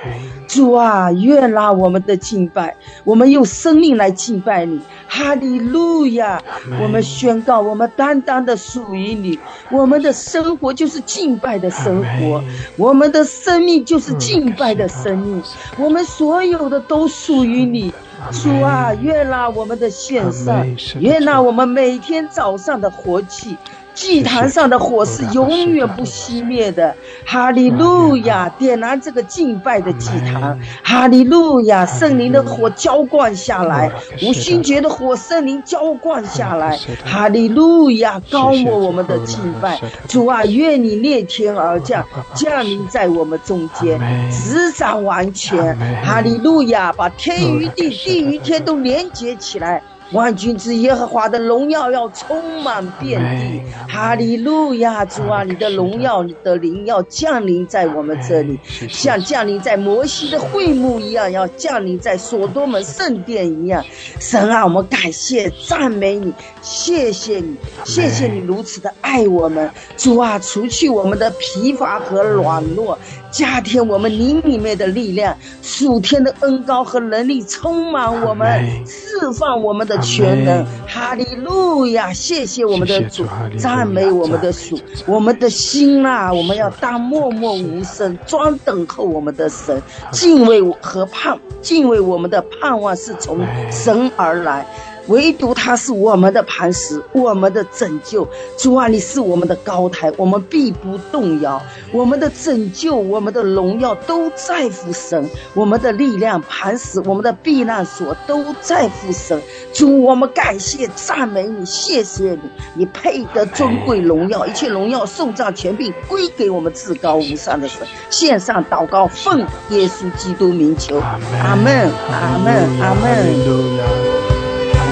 主啊！愿拉我们的敬拜，我们用生命来敬拜你。哈利路亚！我们宣告，我们单单的属于你。我们的生活就是敬拜的生活，我们的生命就是敬拜的生命。我们所有的都属于你，主啊！愿纳我们的献上，愿纳我们每天早上的活气。祭坛上的火是永远不熄灭的，哈利路亚！点燃这个敬拜的祭坛，哈利路亚！圣灵的火浇灌下来，五星节的火，圣灵浇灌下来，哈利路亚！高抹我们的敬拜，主啊，愿你裂天而降，降临在我们中间，执掌完全，哈利路亚！把天与地、地与天都连接起来。万军之耶和华的荣耀要充满遍地，哈利路亚！主啊，你的荣耀、你的灵要降临在我们这里，像降临在摩西的会幕一样，要降临在所多门圣殿一样。神啊，我们感谢、赞美你，谢谢你，谢谢你如此的爱我们。主啊，除去我们的疲乏和软弱。加添我们灵里面的力量，属天的恩高和能力充满我们，释放我们的全能。哈利路亚！谢谢我们的主，赞美我们的主，我们的心啊，我们要当默默无声，专等候我们的神，敬畏和盼，敬畏我们的盼望是从神而来。唯独他是我们的磐石，我们的拯救。主啊，你是我们的高台，我们必不动摇。我们的拯救，我们的荣耀都在乎神。我们的力量、磐石，我们的避难所都在乎神。主，我们感谢、赞美你，谢谢你，你配得尊贵荣耀，一切荣耀、颂赞、权柄归给我们至高无上的神。献上祷告，奉耶稣基督名求，阿门，阿门，阿门。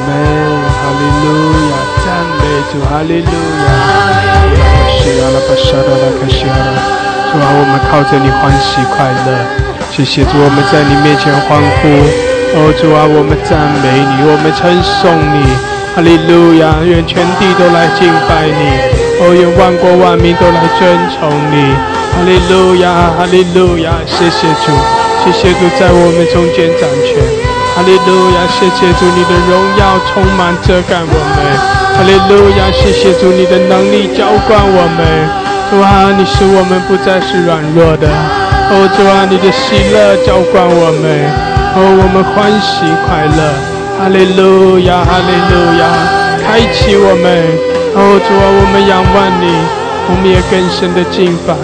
阿门，哈利路亚，赞美主，哈利路亚。是阿拉巴沙拉拉卡西阿拉，主啊，我们靠着你欢喜快乐。谢谢主，我们在你面前欢呼。哦，主啊，我们赞美你，我们称颂你。哈利路亚，愿全地都来敬拜你。哦，愿万国万民都来尊崇你。哈利路亚，哈利路亚，谢谢主，谢谢主在我们中间掌权。哈利路亚，谢谢主，你的荣耀充满遮盖我们。哈利路亚，谢谢主，你的能力浇灌我们。主啊，你使我们不再是软弱的。哦，主啊，你的喜乐浇灌我们。哦，我们欢喜快乐。哈利路亚，哈利路亚，开启我们。哦，主啊，我们仰望你，我们也更深的敬拜。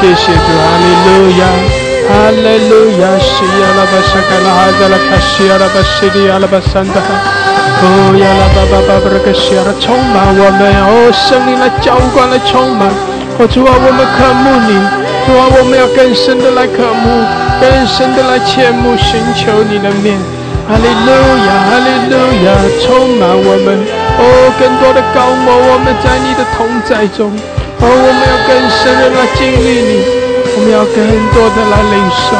谢谢主，哈利路亚。哈利路亚，西亚拉巴沙卡拉哈达拉卡西亚拉巴西利亚拉巴桑达哈，哦亚拉巴巴巴布拉卡西亚拉充满我们，哦圣灵来浇灌来充满，哦主啊我们渴慕你，主啊我们要更深的来渴慕，更深的来切慕寻求你的面，哈利路亚哈利路亚充满我们，哦更多的高摩我们在你的同在中，哦我们要更深的来经历你。我们要更多的来领受，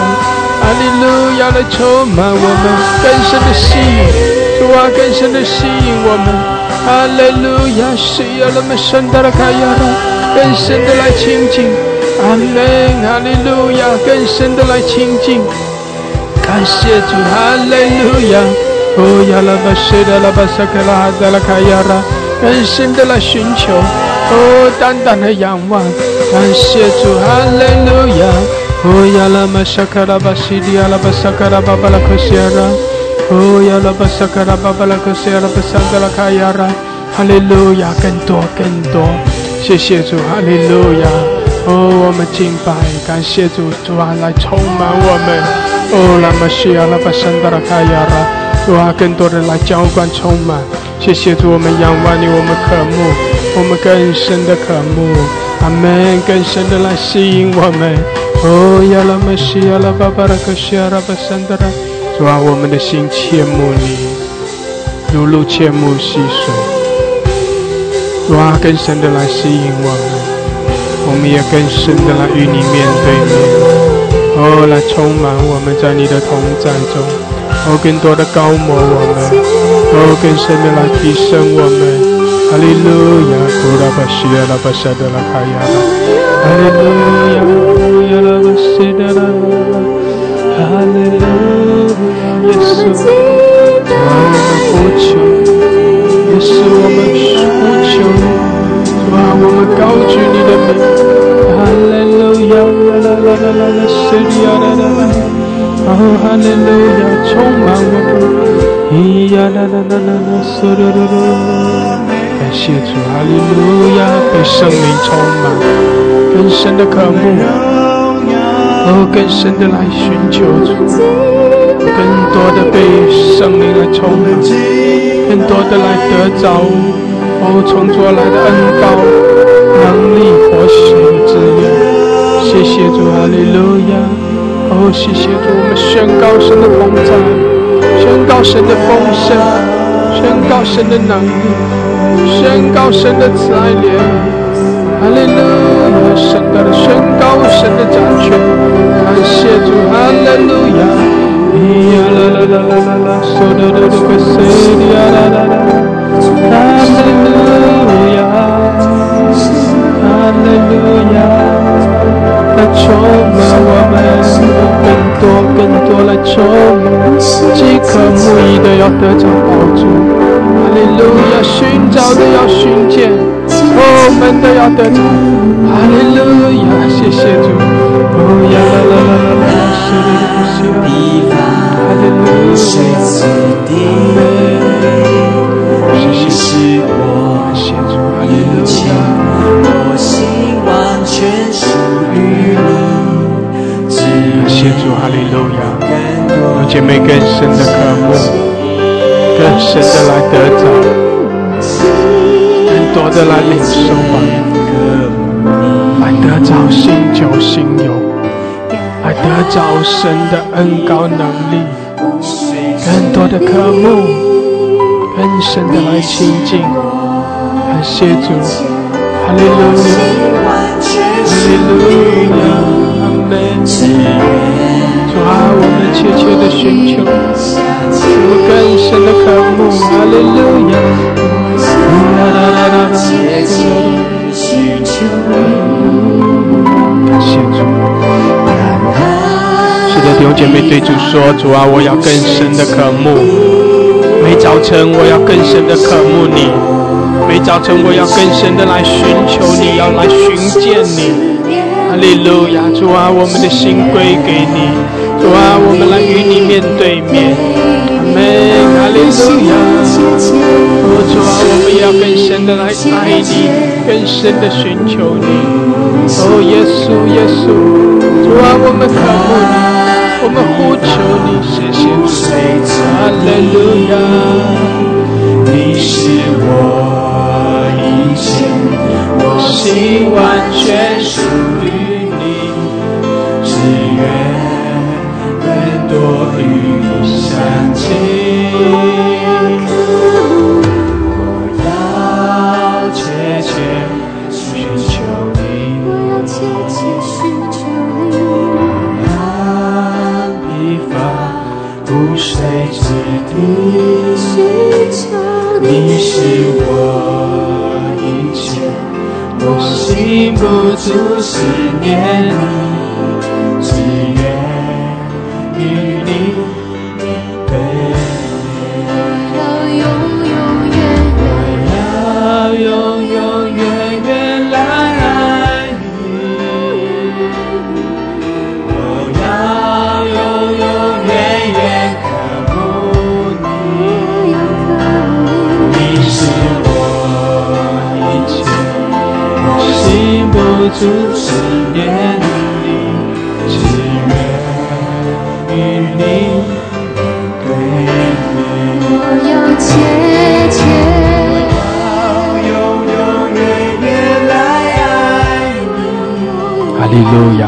哈利路亚来充满我们，更深的吸引，主啊，更深的吸引我们，哈利路亚，需要那么深的卡亚拉，更深的来亲近，阿门，哈利路亚，更深的来亲近，感谢主，哈利路亚，哦呀拉巴西的拉巴萨克啦哈达拉卡亚拉，更深的来寻求，哦，淡淡的仰望。感谢主，哈利路亚！哦呀拉玛沙卡拉巴西利亚拉巴萨卡拉巴巴拉克西亚拉，哦呀拉巴萨卡拉巴巴拉克西亚拉巴桑卡拉卡亚拉，哈利路亚！更多更多，谢谢主，哈利路亚！哦，我们敬拜，感谢主，主啊来充满我们，哦拉玛西亚拉巴桑德拉卡亚拉，主啊更多人来浇灌充满，谢谢主，我们仰望你，我们渴慕，我们更深的渴慕。阿门，更深的来吸引我们。哦，亚拉玛西亚拉巴巴拉克西亚拉巴桑德拉，主啊，我们的心切慕你，如露切慕溪水。主啊，更深的来吸引我们，我们也更深的来与你面对面。哦，哦，来充满我们在你的同在中，哦，更多的高摩我们，哦，更深的来提升我们。哈利路亚，呼啦巴西呀啦巴沙德拉卡亚啦，哈利路亚，哈利路亚啦巴西德拉啦，哈利路亚，耶稣，我们呼求，谢主，哈利路亚！被圣灵充满，更深的渴慕，哦，更深的来寻求主，更多的被圣灵来充满，更多的来得着，哦，从主来的恩高能力活血的滋养。谢谢主，哈利路亚！哦，谢谢主，我们宣告神的同在，宣告神的丰盛，宣告神的能力。宣告神的慈爱怜哈利路亚！神的宣告，神的掌权，感谢主，哈利路亚！咿呀啦啦啦啦啦啦，嗦哆哆哆个西哩呀啦啦啦，哈利路亚，哈利路亚，来充满我们，更多更多来充满，饥渴慕义的要得着帮助。哈利路亚，寻找的要寻见，我们的要得着。哈利路亚，谢谢主。哦呀啦啦啦啦啦，是的不是啊。哈利路亚，谢谢主。感谢主，哈利路亚。我心完全属于你。感谢主，哈利路亚。让姐妹更深的渴慕。更深的来得着，更多的来领受吧，来得着新酒新油，来得着神的恩高能力，更多的渴慕，更深的来亲近，感谢主，哈利路亚，哈利路亚，阿门。我们切切的寻求，我更深的渴慕，哈利路亚，啦啦啦啦啦，感谢主。是的，弟兄姐妹对主说：主啊，我要更深的渴慕，每早晨我要更深的渴慕你，每早晨我要更深的来寻求你，要来寻见你。哈利路亚，主啊，我们的心归给你。主啊，我们来与你面对面，阿门，哈利路亚。哦，主啊，我们要更深的来爱你，更深的寻求你。哦，耶稣，耶稣，主啊，我们渴慕你，我们呼求你，谢谢主，哈利路亚。你是我一切，我心完全属是我一切，我心不住思念你，心不住思念你，只愿。与你对面，我要切切，要永永远远来爱你。哈利路亚，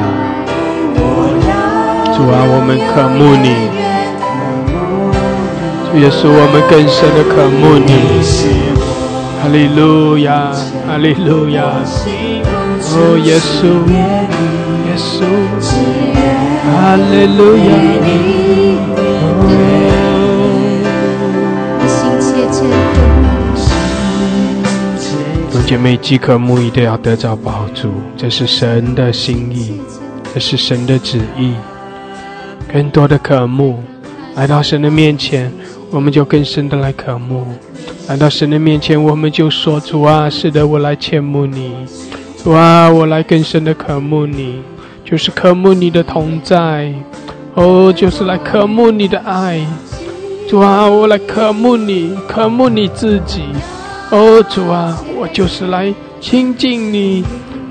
主啊，我们渴慕你，主耶稣，我们更深的渴慕你。哈利路亚，哈利路亚，哦，耶稣，耶稣。哈利路亚。姐妹饥渴慕义的要得着宝珠，这是神的心意，这是神的旨意。更多的渴慕，来到神的面前，我们就更深的来渴慕。来到神的面前，我们就说：主啊，是的，我来羡慕你；主啊，我来更深的渴慕你，就是渴慕你的同在，哦，就是来渴慕你的爱。主啊，我来渴慕你，渴慕你自己。哦，主啊，我就是来亲近你，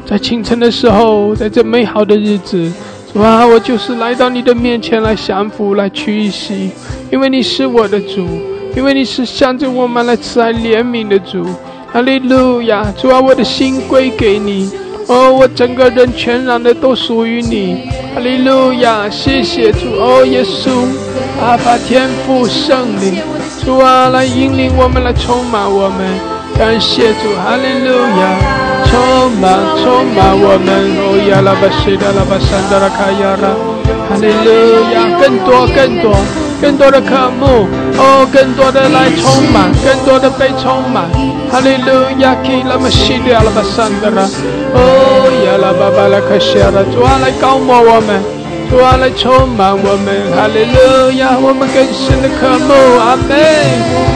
在清晨的时候，在这美好的日子，主啊，我就是来到你的面前来降服、来屈膝，因为你是我的主，因为你是向着我们来慈爱怜悯的主。哈利路亚，主啊，我的心归给你，哦，我整个人全然的都属于你。哈利路亚，谢谢主，哦，耶稣，阿爸天父圣灵，主啊，来引领我们，来充满我们。感谢主，哈利路亚，充满充满我们，哦呀拉巴西达拉巴山达拉卡亚拉，哈利路亚，更多更多。更多的科目，哦，更多的来充满，更多的被充满，哈利路亚，基拉巴西达拉巴桑德拉，哦亚拉巴巴拉克西亚拉，主啊来高牧我们。主啊，来充满我们，哈利路亚！我们更深的渴慕，阿门！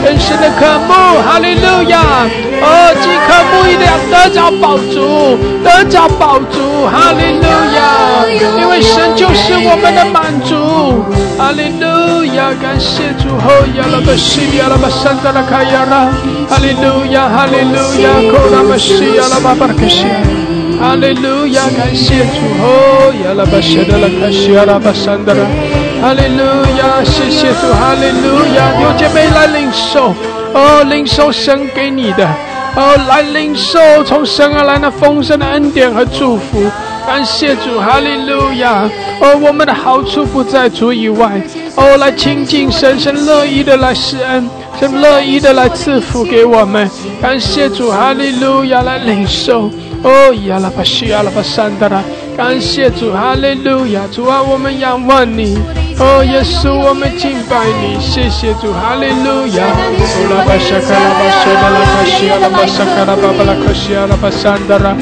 更深的渴慕，哈利路亚！哦，饥渴慕一定要得着宝珠，得着宝珠，哈利路亚！因为神就是我们的满足，哈利路亚！感谢主，哦亚拉巴西亚拉巴山达拉卡亚拉，哈利路亚，哈利路亚，可拉巴西亚拉巴巴拉克西。哈利路亚，感谢主哦，亚拉巴谢德拉卡西亚拉巴山德拉，哈利路亚，谢谢主，哈利路亚，有姐妹来领受哦，领受神给你的哦，来领受从神而来那丰盛的恩典和祝福，感谢主，哈利路亚哦，我们的好处不在主以外。哦，来亲近神，神乐意的来施恩，神乐意的来赐福给我们，感谢主，哈利路亚，来领受。哦，亚拉巴西亚拉巴山达拉，感谢主，哈利路亚，主啊，我们仰望你，哦，耶稣，我们敬拜你，谢谢主，哈利路亚。哦，拉巴沙卡拉巴沙达拉卡西亚拉巴沙卡拉巴巴拉卡西亚拉巴山达拉，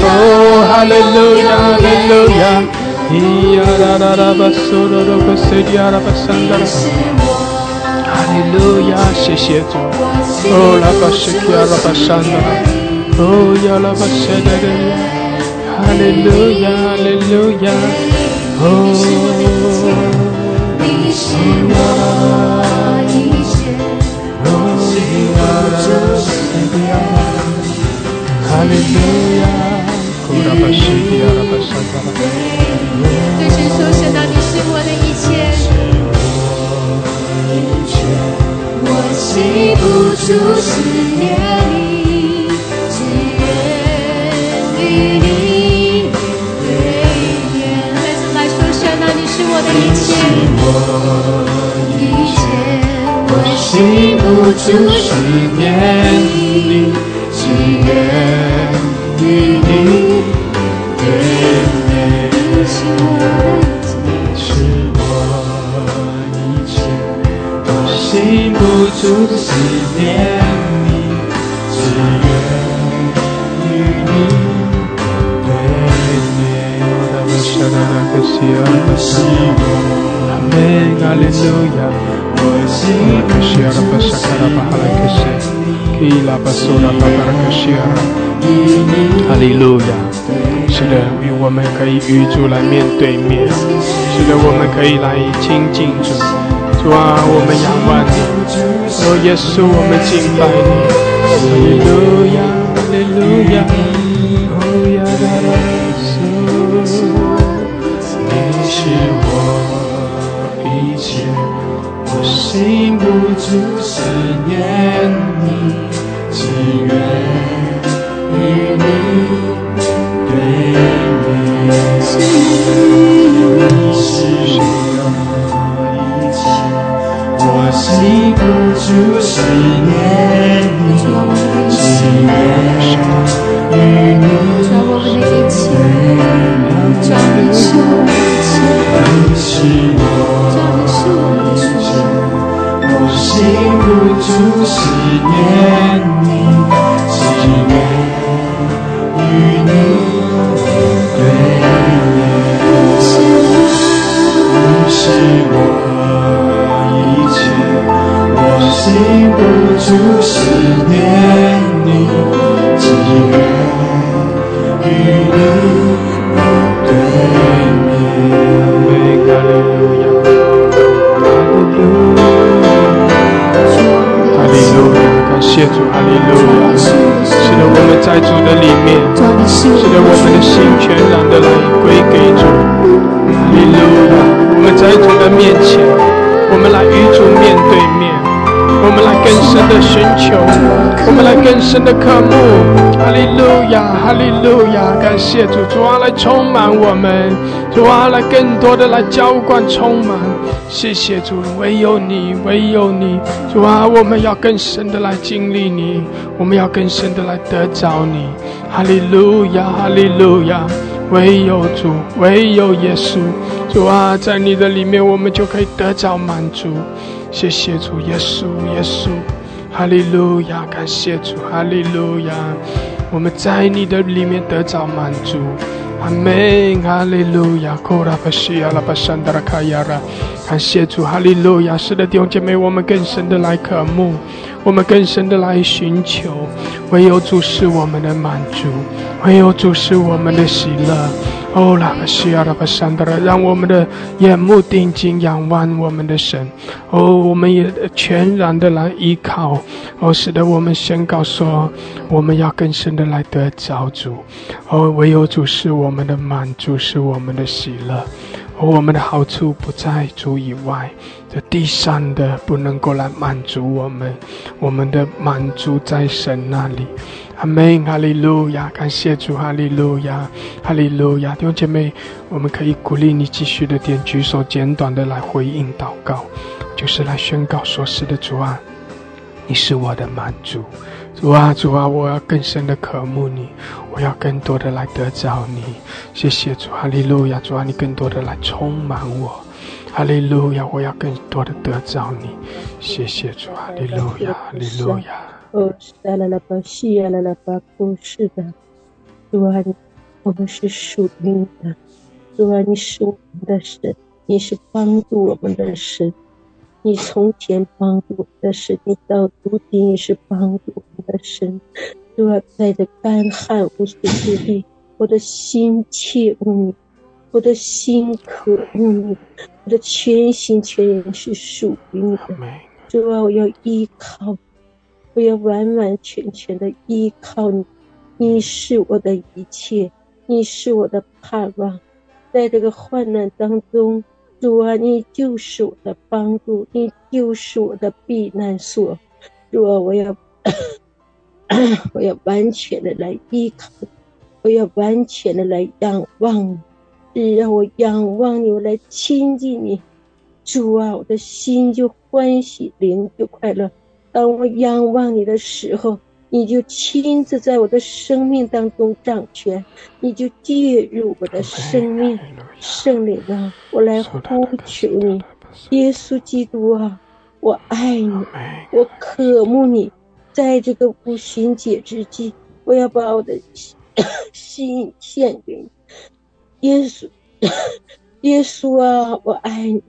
哦，哈利路亚，哈利路亚，伊亚拉拉拉巴苏罗罗克西亚拉巴山达拉，哈利路亚，谢谢主，哦，拉巴西亚拉巴山达拉。Oh, Yalabashadaya. Hallelujah, hallelujah. Oh, Hallelujah. Kurabashidi, Arabashadaya. 对神说：“神啊，你是我的一切，我记不住思念你是我的一切我心不住思念只愿与你面对面你是我的一切我心不住思念。我，阿门，阿利路亚。哈利路亚！是的，与我们可以与主来面对面。是的，我们可以来亲近主。主啊，我们仰望你。哦，耶稣，我们敬拜你。哈利路亚，哈利路亚。多的来浇灌充满，谢谢主，唯有你，唯有你，主啊，我们要更深的来经历你，我们要更深的来得着你，哈利路亚，哈利路亚。唯有主，唯有耶稣，主啊，在你的里面，我们就可以得着满足。谢谢主，耶稣，耶稣，哈利路亚，感谢主，哈利路亚，我们在你的里面得着满足。阿门，哈利路亚，库拉巴西亚拉巴山达拉卡亚拉，感谢主，哈利路亚。是的，弟兄姐妹，我们更深的来渴慕。我们更深的来寻求，唯有主是我们的满足，唯有主是我们的喜乐。哦，拉巴西亚拉巴山德拉，让我们的眼目定睛仰望我们的神。哦，我们也全然的来依靠。哦，使得我们宣告说，我们要更深的来得着主。哦，唯有主是我们的满足，是我们的喜乐。我们的好处不在主以外。这地上的不能够来满足我们，我们的满足在神那里。阿门，哈利路亚，感谢主，哈利路亚，哈利路亚。弟兄姐妹，我们可以鼓励你继续的点举手，简短的来回应祷告，就是来宣告所：是的，主啊，你是我的满足。主啊，主啊，我要更深的渴慕你，我要更多的来得着你。谢谢主，哈利路亚，主啊，你更多的来充满我。哈利路亚！我要更多的得着你，谢谢主！哈利路亚，哈利路亚。哦，是的，啦啦吧，西呀啦啦吧，不是的，主啊，我们是属你的，主啊，你是我们的神，你是帮助我们的神，你从前帮助我们的神，你到如今也是帮助我们的神。主啊，在这干旱无水之地，我的心切慕你。我的心渴慕你，我的全心全意是属于你的。主啊，我要依靠，我要完完全全的依靠你。你是我的一切，你是我的盼望。在这个患难当中，主啊，你就是我的帮助，你就是我的避难所。主啊，我要，我要完全的来依靠，我要完全的来仰望你。让我仰望你，我来亲近你，主啊，我的心就欢喜，灵就快乐。当我仰望你的时候，你就亲自在我的生命当中掌权，你就介入我的生命。圣灵啊，我来呼求你，耶稣基督啊，我爱你，我渴慕你。在这个五旬节之际，我要把我的心献给你。耶稣，耶稣啊，我爱你，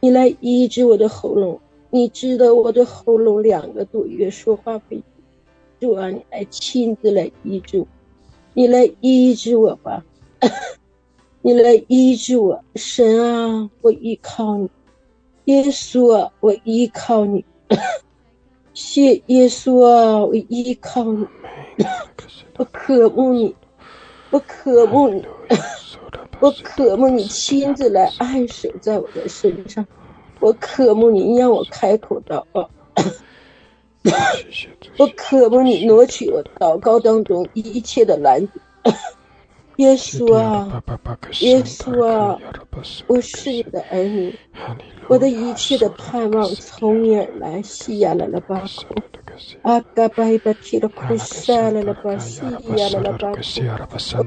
你来医治我的喉咙。你知道我的喉咙两个多月说话不主啊，你来亲自来医治我，你来医治我吧，你来医治我。神啊，我依靠你。耶稣啊，我依靠你。谢耶稣啊，我依靠你。我渴慕你，我渴慕你。我渴慕你亲自来按手在我的身上，我渴慕你让我开口祷告，我渴慕你挪去我祷告当中一切的拦阻。耶稣啊，耶稣啊，我是你的儿女，我的一切的盼望从你而来。西亚来了吧，Akapai 阿卡巴伊达西罗巴斯沙勒拉巴斯西亚拉巴斯沙，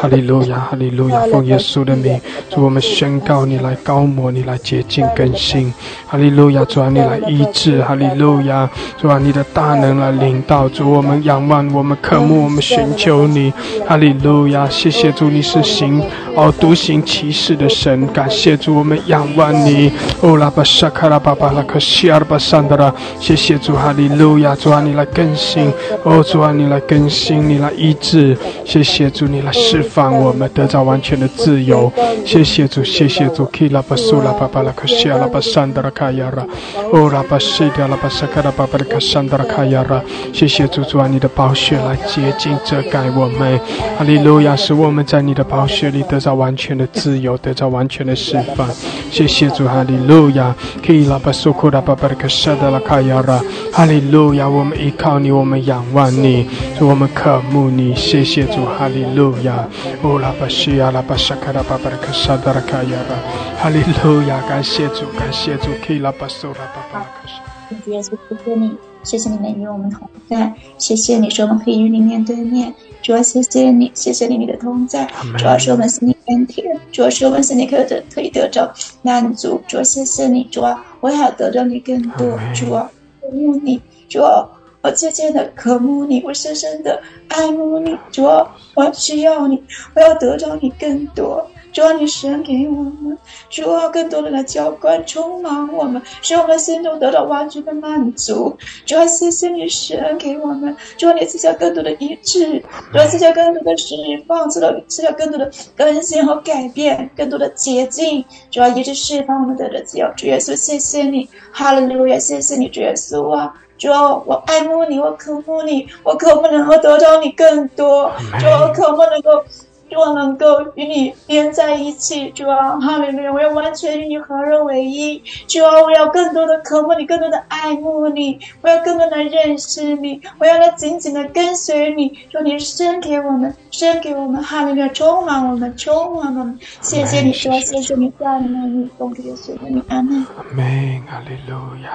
哈利路亚，哈利路亚，奉耶稣的名，祝我们宣告你来高摩，你来洁净更新，哈利路亚，主啊你来医治，哈利路亚，主啊你的大能来领导，祝我们仰望，我们渴慕，我们寻求你，哈利路亚，谢谢，祝你是行哦独行奇。事。的神，感谢主，我们仰望你。哦，拉巴沙卡拉巴巴拉克西尔巴桑德拉，谢谢主，哈利路亚，主啊，你来更新，哦，主啊，你来更新，你来医治，谢谢主，你来释放我们，得到完全的自由。谢谢主，谢谢主，基拉巴苏拉巴巴拉克西尔巴桑德拉卡亚拉，哦，拉巴西德拉巴沙卡拉巴巴拉克桑德拉卡亚拉，谢谢主，主啊，你的宝血来洁净遮盖我们，哈利路亚，使我们在你的宝血里得到完全的自由。得到完全的释放，谢谢主，哈利路亚！可以拉巴苏库拉巴巴的克沙德拉卡亚拉，哈利路亚！我们依靠你，我们仰望你，主我们渴慕你，谢谢主，哈利路亚！哦拉巴西亚拉巴沙卡拉巴巴的克沙德拉卡亚拉，哈利路亚！感谢主，感谢主，可以拉巴苏拉巴巴的克沙。主耶稣，谢谢你，谢谢你们与我们同在，谢谢你说我们可以与你面对面。主要谢谢你，谢谢你你的同在。主要是我们心里甘甜，主要是我们心里可得可以得着满足。主要谢谢你，主要我要得到你更多。主要渴慕你，主要我渐渐的渴慕你，我深深的爱慕你。主要我需要你，我要得到你更多。主啊，你神给我们，主啊，更多的来浇灌、充满我们，使我们心中得到完全的满足。主啊，谢谢你神给我们，主啊，你赐下更多的医治，主啊，赐下更多的释放，赐了赐下更多的更新和改变，更多的洁净。主啊，一直释放我们的自由。主耶稣，谢谢你，哈利路亚，谢谢你，主耶稣啊，主啊，我爱慕你，我渴慕你，我渴慕能够得到你更多，主啊，我渴慕能够。主啊，能够与你连在一起，主啊，哈利路亚！我要完全与你合而为一，主啊，我要更多的渴慕你，更多的爱慕你，我要更多的认识你，我要来紧紧的跟随你。求你生给我们，生给我们，哈利路亚！充满我们，充满我们。谢谢你，主啊，谢谢你，赞美你，奉主耶稣的名，阿门。阿门，哈利路亚，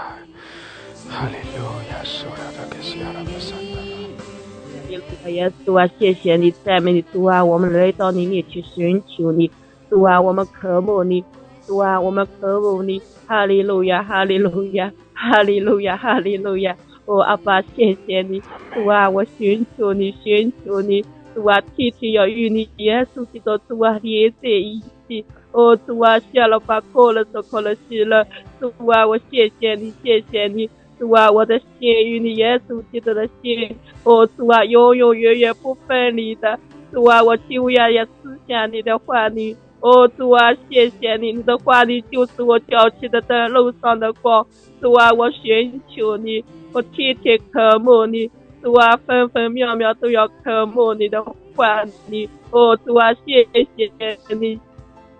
哈利路亚，所有的感谢，阿门。耶稣啊，谢谢你，赞美你，主啊，我们来到你面前寻求你，主啊，我们渴慕你，主啊，我们渴慕你，哈利路亚，哈利路亚，哈利路亚，哈利路亚，哦，阿爸，谢谢你，主啊，我寻求你，寻求你，主啊，天天要与你耶稣基督主啊连在一起，哦，主啊，谢了吧，过了都过了去了，主啊，我谢谢你，谢谢你。主啊，我的心与你耶稣基督的心，哦，主啊，永永远远不分离的。主啊，我求呀也思想你的话语。哦，主啊，谢谢你，你的话语就是我脚起的灯，路上的光。主啊，我寻求你，我天天渴慕你。主啊，分分秒秒都要渴慕你的话语。哦，主啊，谢谢你，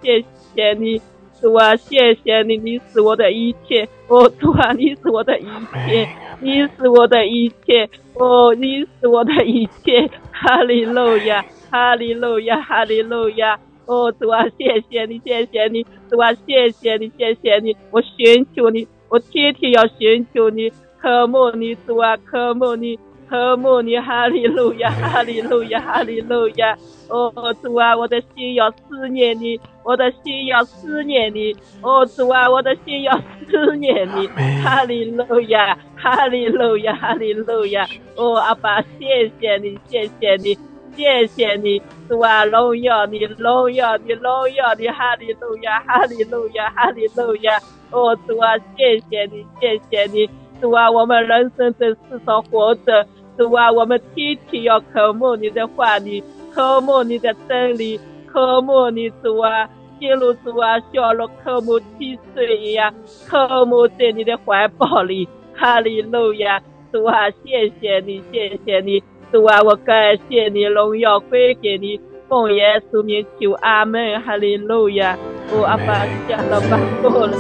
谢谢你。主啊，谢谢你，你是我的一切。哦，主啊，你是我的一切，你是我的一切。哦，你是我的一切。哈利路亚，哈利路亚，哈利路亚。哦，主啊，谢谢你，谢谢你。主啊，谢谢你，谢谢你。我寻求你，我天天要寻求你，渴慕你，主啊，渴慕你。和睦你，哈利路亚，哈利路亚，哈利路亚！哦，主啊，我的心要思念你，我的心要思念你。哦，主啊，我的心要思念你，哈利路亚，哈利路亚，哈利路亚！哦，阿爸，谢谢你，谢谢你，谢谢你，主啊，荣耀你，荣耀你，荣耀你，哈利路亚，哈利路亚，哈利路亚！哦，主啊，谢谢你，谢谢你，主啊，我们人生在世上活着。主啊，我们天天要渴慕你的话语，渴慕你的真理，渴慕你主啊，进入主啊，像如渴慕溪水一样，渴慕在你的怀抱里。哈利路亚，主啊，谢谢你，谢谢你，主啊，我感谢你，荣耀归给你，奉耶稣名求阿门。哈利路亚，我阿爸下了班过了。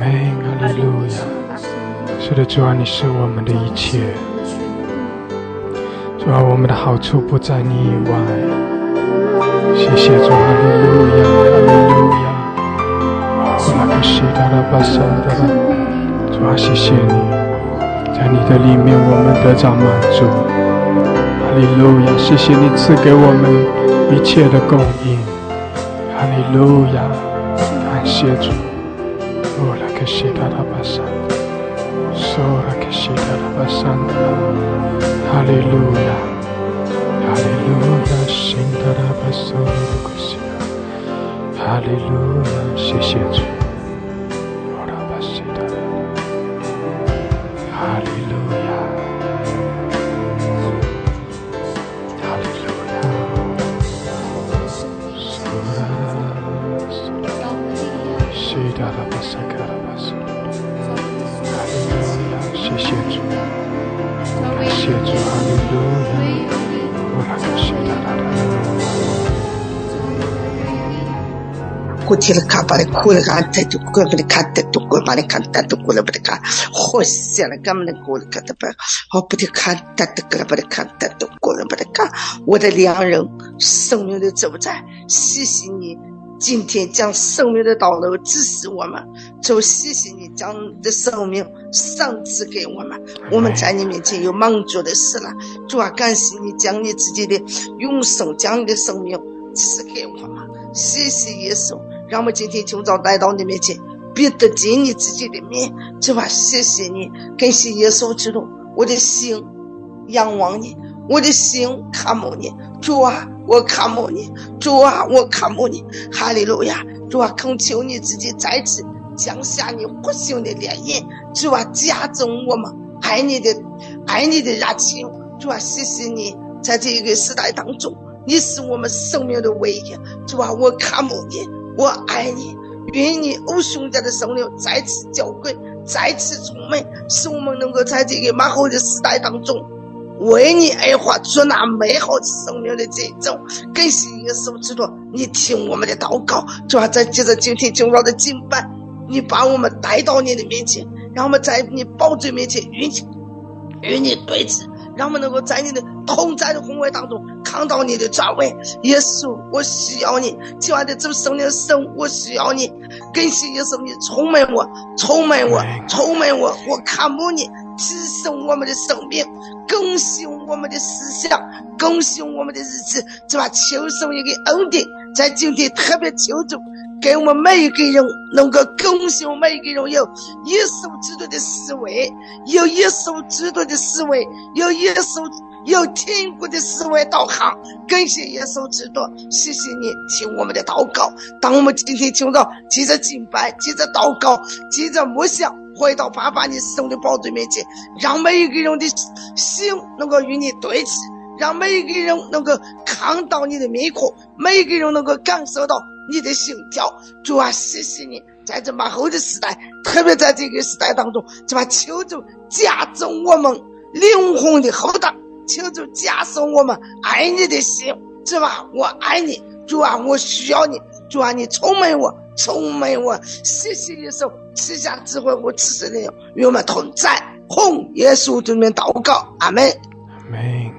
阿门，哈利路亚。是的，主啊，你是我们的一切，主啊，我们的好处不在你以外。谢谢主，阿利路亚，阿利路亚，哦，拉克西达拉巴沙达，主啊，谢谢你，在你的里面我们得到满足。阿利路亚，谢谢你赐给我们一切的供应。阿利路亚，感谢主，哦，拉克西达拉巴沙。索拉克西达拉巴萨哈利路亚，哈利路亚，新达拉巴索鲁克西。哈利路亚，谢谢主。古提 不的卡，太多古了不的卡。我的良人，生命的主宰，谢谢你今天将生命的道路指示我们，就谢谢你将你的生命赏赐给我们。我们在你面前有满足的事了，主啊，感谢你将你自己的永生，将你的生命赐给我们。谢谢耶稣。让我们今天清早来到你面前，必得见你自己的面。主啊，谢谢你，感谢耶稣基督，我的心仰望你，我的心看慕你。主啊，我看慕你，主啊，我看慕你。哈利路亚！主啊，恳求你自己再次降下你复兴的怜悯。主啊，加重我们爱你的爱你的热情。主啊，谢谢你，在这个时代当中，你是我们生命的唯一。主啊，我看慕你。我爱你，愿你我兄弟的圣灵再次浇灌，再次充满，使我们能够在这个美好的时代当中，为你而活出那美好的生命的这种。感谢耶稣基督，你听我们的祷告，主要在接着今天今晚的敬拜，你把我们带到你的面前，让我们在你宝座面前与你与你对峙。让我们能够在你的同在的宏伟当中看到你的转位。耶稣，我需要你，亲爱的主圣灵神，我需要你。更新耶稣，你充满我，充满我，充满我。我看慕你，提升我们的生命，更新我们的思想，更新我们的日子，是吧？求神一个恩典，在今天特别求助。给我们每一个人能够更新，每一个人有耶稣基督的思维，有耶稣基督的思维，有耶稣有天国的思维导航。感谢耶稣基督，谢谢你听我们的祷告。当我们今天听到接着敬拜，接着祷告，接着默想，回到爸爸你圣的宝座面前，让每一个人的心能够与你对齐，让每一个人能够看到你的面孔，每一个人能够感受到。你的心跳，主啊，谢谢你，在这马后的时代，特别在这个时代当中，就把求主加重我们灵魂的厚道，求主加深我们爱你的心，主啊？我爱你，主啊，我需要你，主啊，你充满我，充满我，谢谢耶稣赐下智慧和知识的与我们同在，奉耶稣的名祷告，阿门。阿门。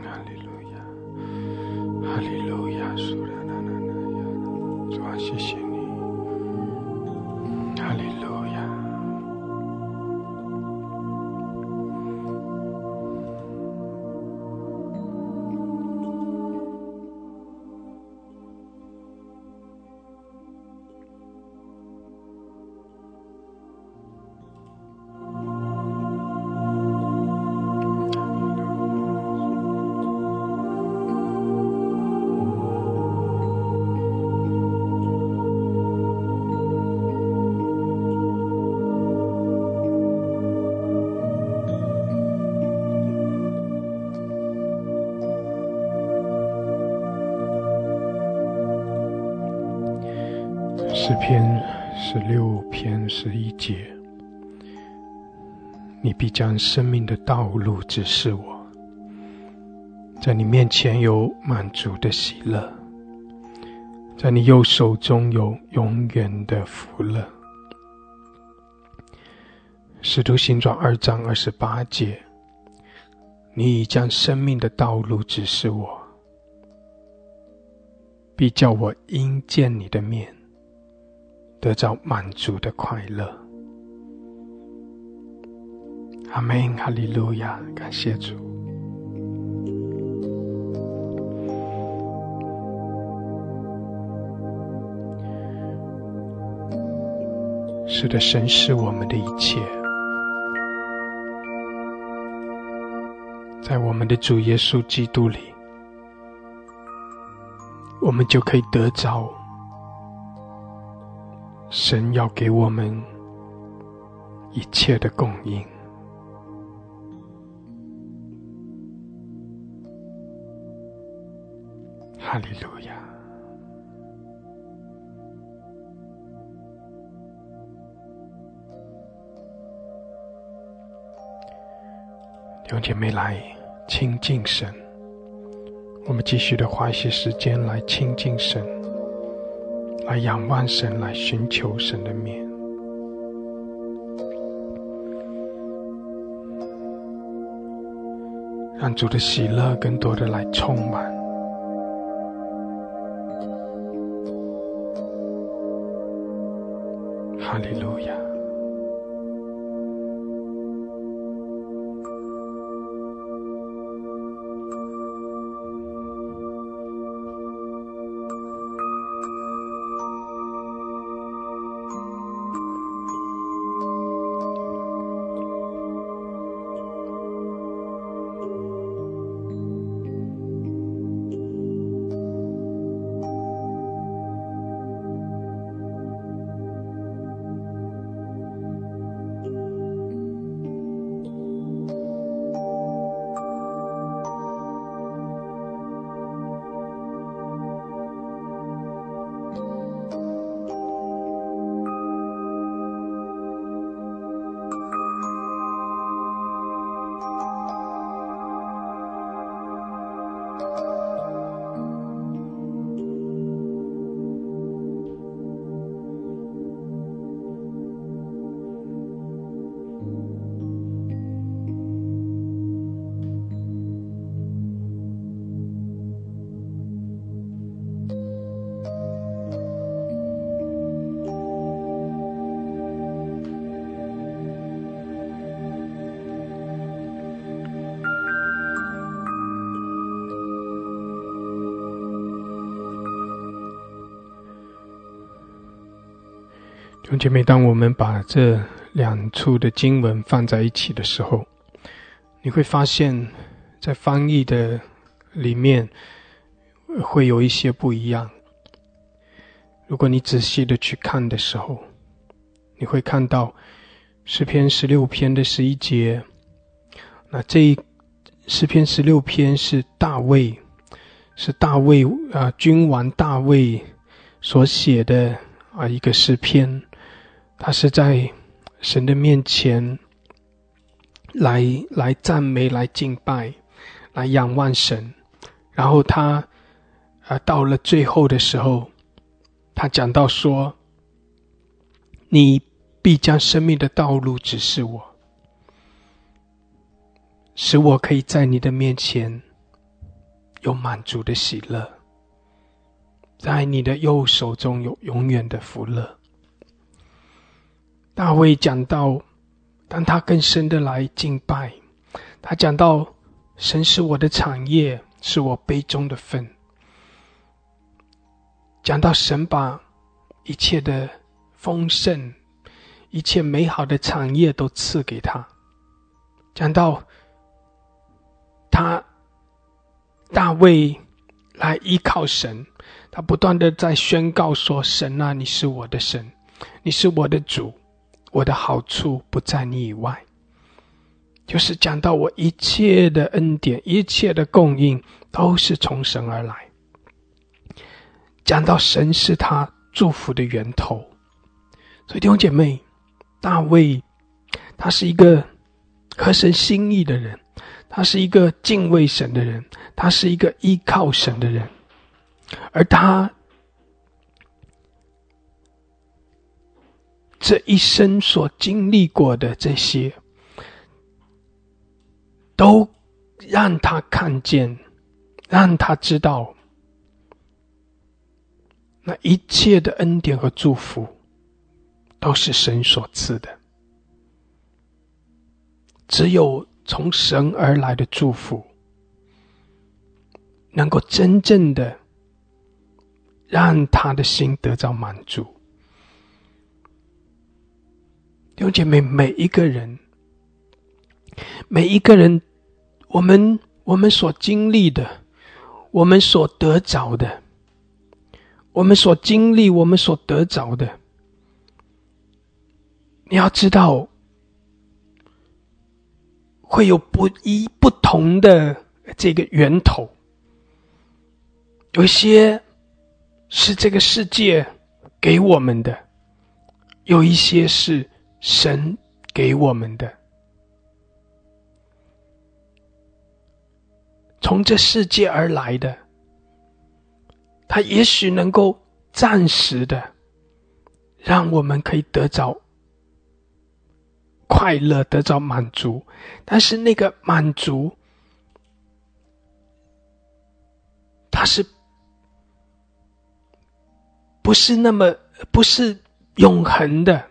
生命的道路指示我，在你面前有满足的喜乐，在你右手中有永远的福乐。使徒行传二章二十八节，你已将生命的道路指示我，必叫我因见你的面。得着满足的快乐。阿门，哈利路亚，感谢主。是的，神是我们的一切，在我们的主耶稣基督里，我们就可以得着神要给我们一切的供应。哈利路亚！弟兄姐妹来亲近神，我们继续的花一些时间来亲近神，来仰望神，来寻求神的面，让主的喜乐更多的来充满。哈姐妹，当我们把这两处的经文放在一起的时候，你会发现，在翻译的里面会有一些不一样。如果你仔细的去看的时候，你会看到诗篇十六篇的十一节，那这一诗篇十六篇是大卫，是大卫啊，君王大卫所写的啊一个诗篇。他是在神的面前来来赞美、来敬拜、来仰望神，然后他啊到了最后的时候，他讲到说：“你必将生命的道路指示我，使我可以在你的面前有满足的喜乐，在你的右手中有永远的福乐。”大卫讲到，当他更深的来敬拜，他讲到神是我的产业，是我杯中的份。讲到神把一切的丰盛、一切美好的产业都赐给他。讲到他大卫来依靠神，他不断的在宣告说：“神啊，你是我的神，你是我的主。”我的好处不在你以外，就是讲到我一切的恩典、一切的供应都是从神而来。讲到神是他祝福的源头，所以弟兄姐妹，大卫他是一个合神心意的人，他是一个敬畏神的人，他是一个依靠神的人，而他。这一生所经历过的这些，都让他看见，让他知道，那一切的恩典和祝福，都是神所赐的。只有从神而来的祝福，能够真正的让他的心得到满足。弟兄姐妹，每一个人，每一个人，我们我们所经历的，我们所得着的，我们所经历，我们所得着的，你要知道，会有不一不同的这个源头，有一些是这个世界给我们的，有一些是。神给我们的，从这世界而来的，他也许能够暂时的，让我们可以得着快乐，得着满足，但是那个满足，它是不是那么不是永恒的？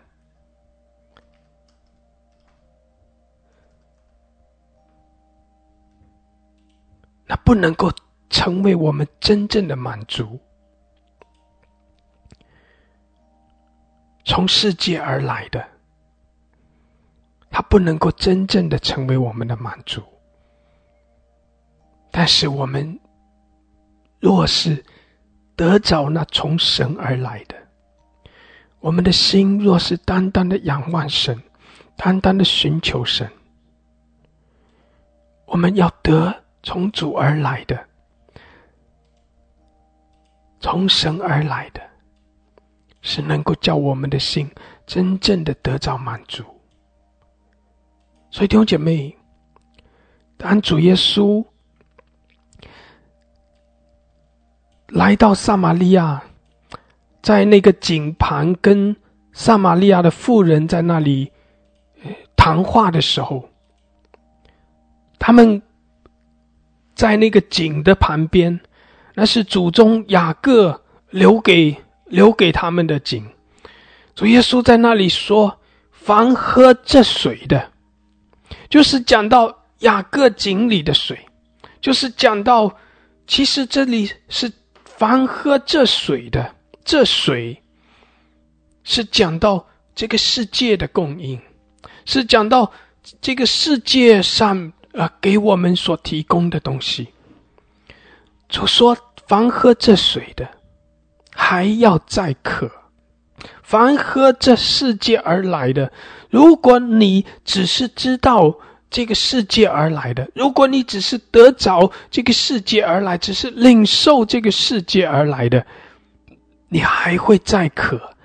它不能够成为我们真正的满足，从世界而来的，它不能够真正的成为我们的满足。但是我们若是得着那从神而来的，我们的心若是单单的仰望神，单单的寻求神，我们要得。从主而来的，从神而来的，是能够叫我们的心真正的得到满足。所以弟兄姐妹，当主耶稣来到撒玛利亚，在那个井旁跟撒玛利亚的妇人在那里谈话的时候，他们。在那个井的旁边，那是祖宗雅各留给留给他们的井。主耶稣在那里说：“凡喝这水的，就是讲到雅各井里的水，就是讲到，其实这里是凡喝这水的，这水是讲到这个世界的供应，是讲到这个世界上。”啊，给我们所提供的东西，就说凡喝这水的，还要再渴；凡喝这世界而来的，如果你只是知道这个世界而来的，如果你只是得着这个世界而来，只是领受这个世界而来的，你还会再渴，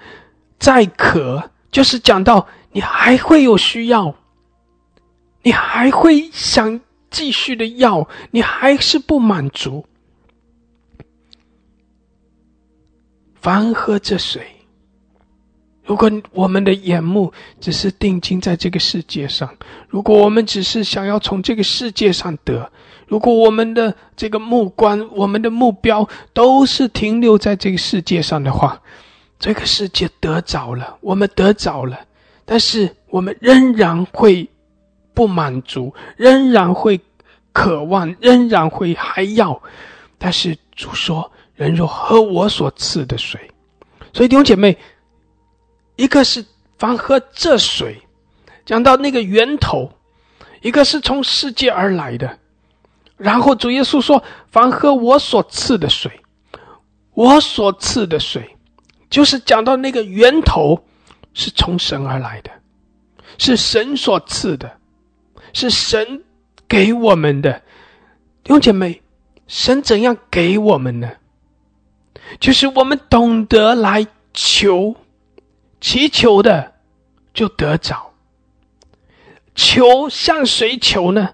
再渴，就是讲到你还会有需要。你还会想继续的要，你还是不满足。凡喝这水，如果我们的眼目只是定睛在这个世界上，如果我们只是想要从这个世界上得，如果我们的这个目光、我们的目标都是停留在这个世界上的话，这个世界得着了，我们得着了，但是我们仍然会。不满足，仍然会渴望，仍然会还要。但是主说：“人若喝我所赐的水，所以弟兄姐妹，一个是凡喝这水，讲到那个源头；一个是从世界而来的。然后主耶稣说：凡喝我所赐的水，我所赐的水，就是讲到那个源头是从神而来的，是神所赐的。”是神给我们的，弟兄姐妹，神怎样给我们呢？就是我们懂得来求，祈求的就得着。求向谁求呢？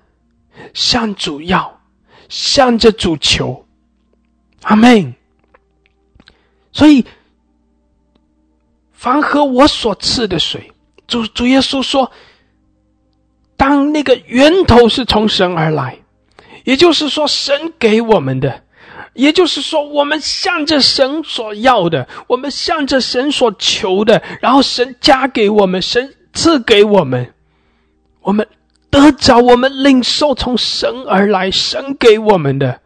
向主要，向着主求。阿门。所以，凡喝我所赐的水，主主耶稣说。当那个源头是从神而来，也就是说，神给我们的，也就是说，我们向着神所要的，我们向着神所求的，然后神加给我们，神赐给我们，我们得着我们领受从神而来、神给我们的，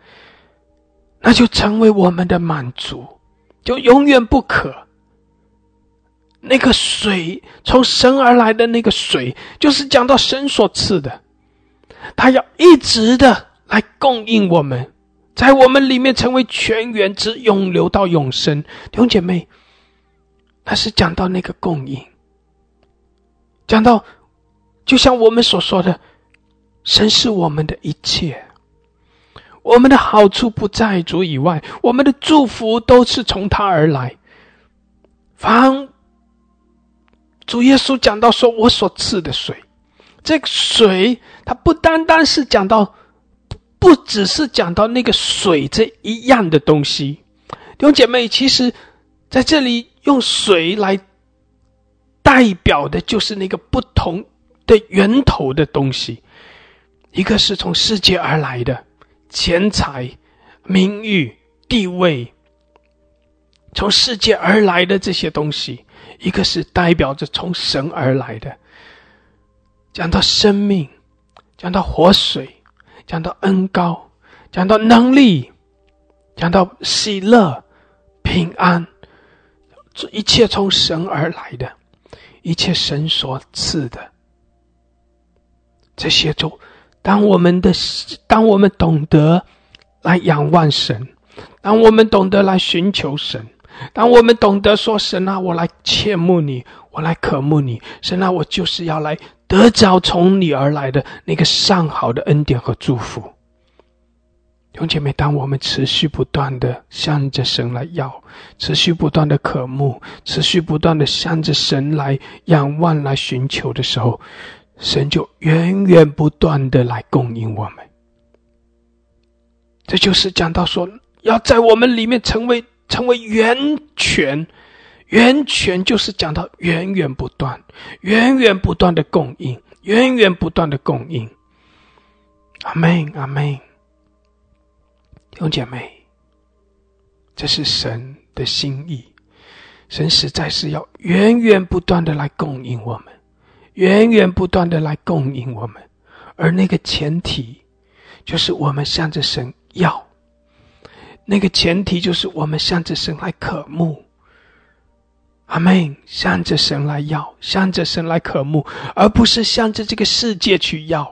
那就成为我们的满足，就永远不可。那个水从神而来的那个水，就是讲到神所赐的，他要一直的来供应我们，在我们里面成为泉源，直永流到永生。弟兄姐妹，那是讲到那个供应，讲到。就像我们所说的，神是我们的一切，我们的好处不在主以外，我们的祝福都是从他而来。凡主耶稣讲到说：“我所赐的水，这个水，它不单单是讲到，不只是讲到那个水这一样的东西。”弟兄姐妹，其实在这里用水来代表的就是那个不同。的源头的东西，一个是从世界而来的钱财、名誉、地位，从世界而来的这些东西；一个是代表着从神而来的。讲到生命，讲到活水，讲到恩高，讲到能力，讲到喜乐、平安，这一切从神而来的，一切神所赐的。这些就，当我们的，当我们懂得来仰望神，当我们懂得来寻求神，当我们懂得说神啊，我来切慕你，我来渴慕你，神啊，我就是要来得着从你而来的那个上好的恩典和祝福。弟兄姐妹，当我们持续不断的向着神来要，持续不断的渴慕，持续不断的向着神来仰望、来寻求的时候，神就源源不断的来供应我们，这就是讲到说，要在我们里面成为成为源泉，源泉就是讲到源源不断、源源不断的供应，源源不断的供应。阿门，阿门。弟兄姐妹，这是神的心意，神实在是要源源不断的来供应我们。源源不断的来供应我们，而那个前提，就是我们向着神要。那个前提就是我们向着神来渴慕。阿门！向着神来要，向着神来渴慕，而不是向着这个世界去要。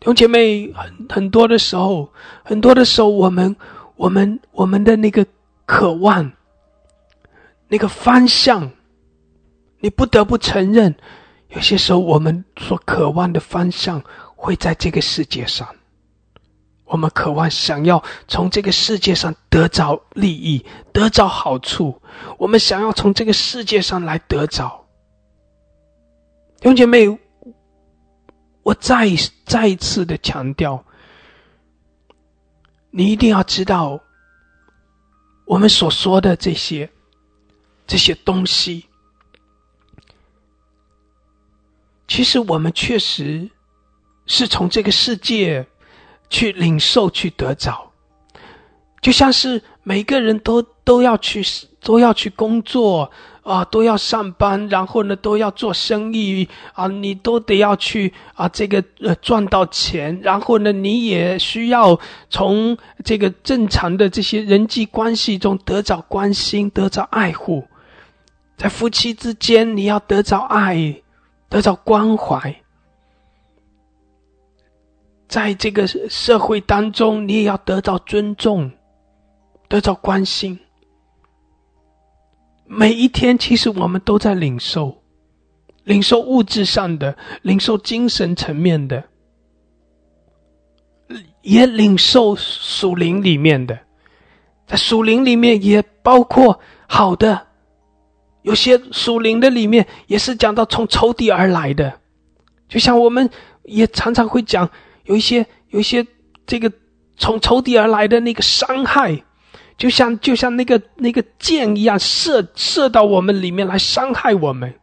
弟兄姐妹，很很多的时候，很多的时候，我们、我们、我们的那个渴望，那个方向，你不得不承认。有些时候，我们所渴望的方向会在这个世界上。我们渴望想要从这个世界上得着利益、得着好处，我们想要从这个世界上来得着。弟兄姐妹，我再再一次的强调，你一定要知道，我们所说的这些这些东西。其实我们确实是从这个世界去领受、去得着，就像是每个人都都要去都要去工作啊，都要上班，然后呢都要做生意啊，你都得要去啊，这个呃赚到钱，然后呢你也需要从这个正常的这些人际关系中得着关心、得着爱护，在夫妻之间你要得着爱。得到关怀，在这个社会当中，你也要得到尊重，得到关心。每一天，其实我们都在领受，领受物质上的，领受精神层面的，也领受属灵里面的，在属灵里面也包括好的。有些属灵的里面也是讲到从仇敌而来的，就像我们也常常会讲，有一些有一些这个从仇敌而来的那个伤害，就像就像那个那个箭一样射射到我们里面来伤害我们，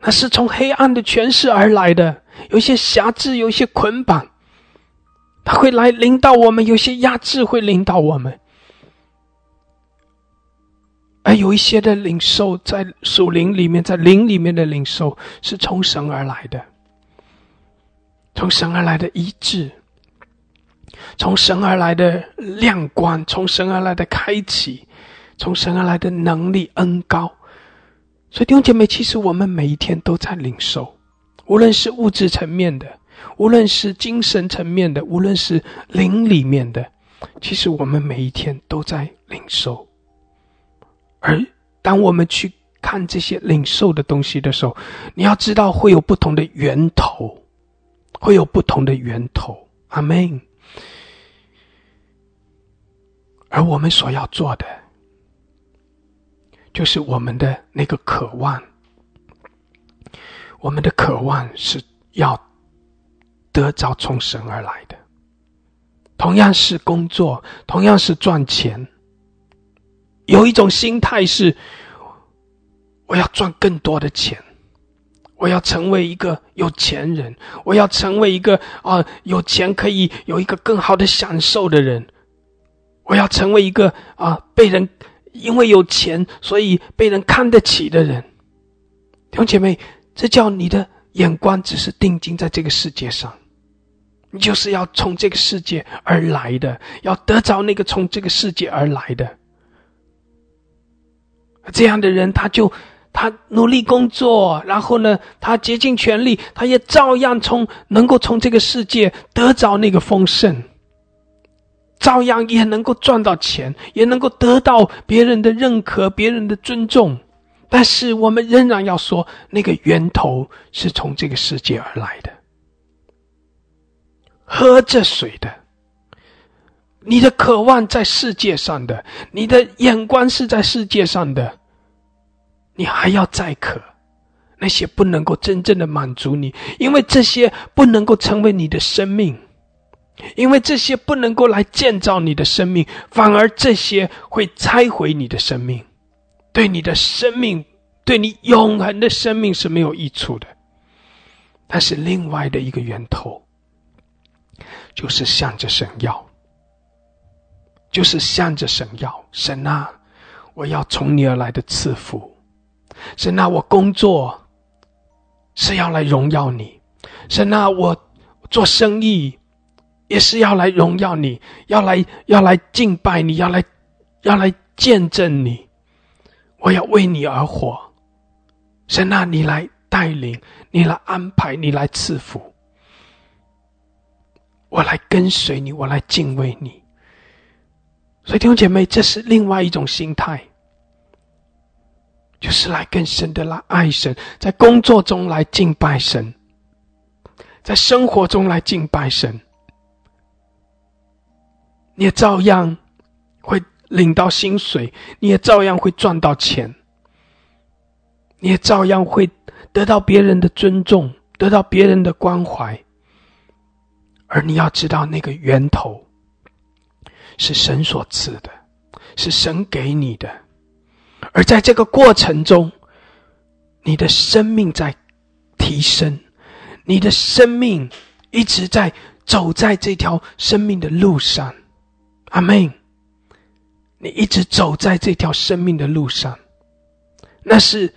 那是从黑暗的权势而来的，有一些辖制，有一些捆绑，他会来领导我们，有些压制会领导我们。而有一些的领受，在属灵里面，在灵里面的领受，是从神而来的。从神而来的医治，从神而来的亮光，从神而来的开启，从神而来的能力恩高。所以弟兄姐妹，其实我们每一天都在领受，无论是物质层面的，无论是精神层面的，无论是灵里面的，其实我们每一天都在领受。而当我们去看这些领受的东西的时候，你要知道会有不同的源头，会有不同的源头。阿门。而我们所要做的。就是我们的那个渴望，我们的渴望是要得着从神而来的，同样是工作，同样是赚钱。有一种心态是，我要赚更多的钱，我要成为一个有钱人，我要成为一个啊有钱可以有一个更好的享受的人，我要成为一个啊被人。因为有钱，所以被人看得起的人，弟兄姐妹，这叫你的眼光只是定睛在这个世界上，你就是要从这个世界而来的，要得着那个从这个世界而来的。这样的人，他就他努力工作，然后呢，他竭尽全力，他也照样从能够从这个世界得着那个丰盛。照样也能够赚到钱，也能够得到别人的认可、别人的尊重，但是我们仍然要说，那个源头是从这个世界而来的。喝这水的，你的渴望在世界上的，你的眼光是在世界上的，你还要再渴，那些不能够真正的满足你，因为这些不能够成为你的生命。因为这些不能够来建造你的生命，反而这些会拆毁你的生命，对你的生命，对你永恒的生命是没有益处的。但是另外的一个源头，就是向着神要，就是向着神要。神啊，我要从你而来的赐福。神啊，我工作是要来荣耀你。神啊，我做生意。也是要来荣耀你，要来要来敬拜你，要来要来见证你。我要为你而活，神啊，你来带领，你来安排，你来赐福。我来跟随你，我来敬畏你。所以弟兄姐妹，这是另外一种心态，就是来更深的来爱神，在工作中来敬拜神，在生活中来敬拜神。你也照样会领到薪水，你也照样会赚到钱，你也照样会得到别人的尊重，得到别人的关怀。而你要知道，那个源头是神所赐的，是神给你的。而在这个过程中，你的生命在提升，你的生命一直在走在这条生命的路上。阿妹，你一直走在这条生命的路上，那是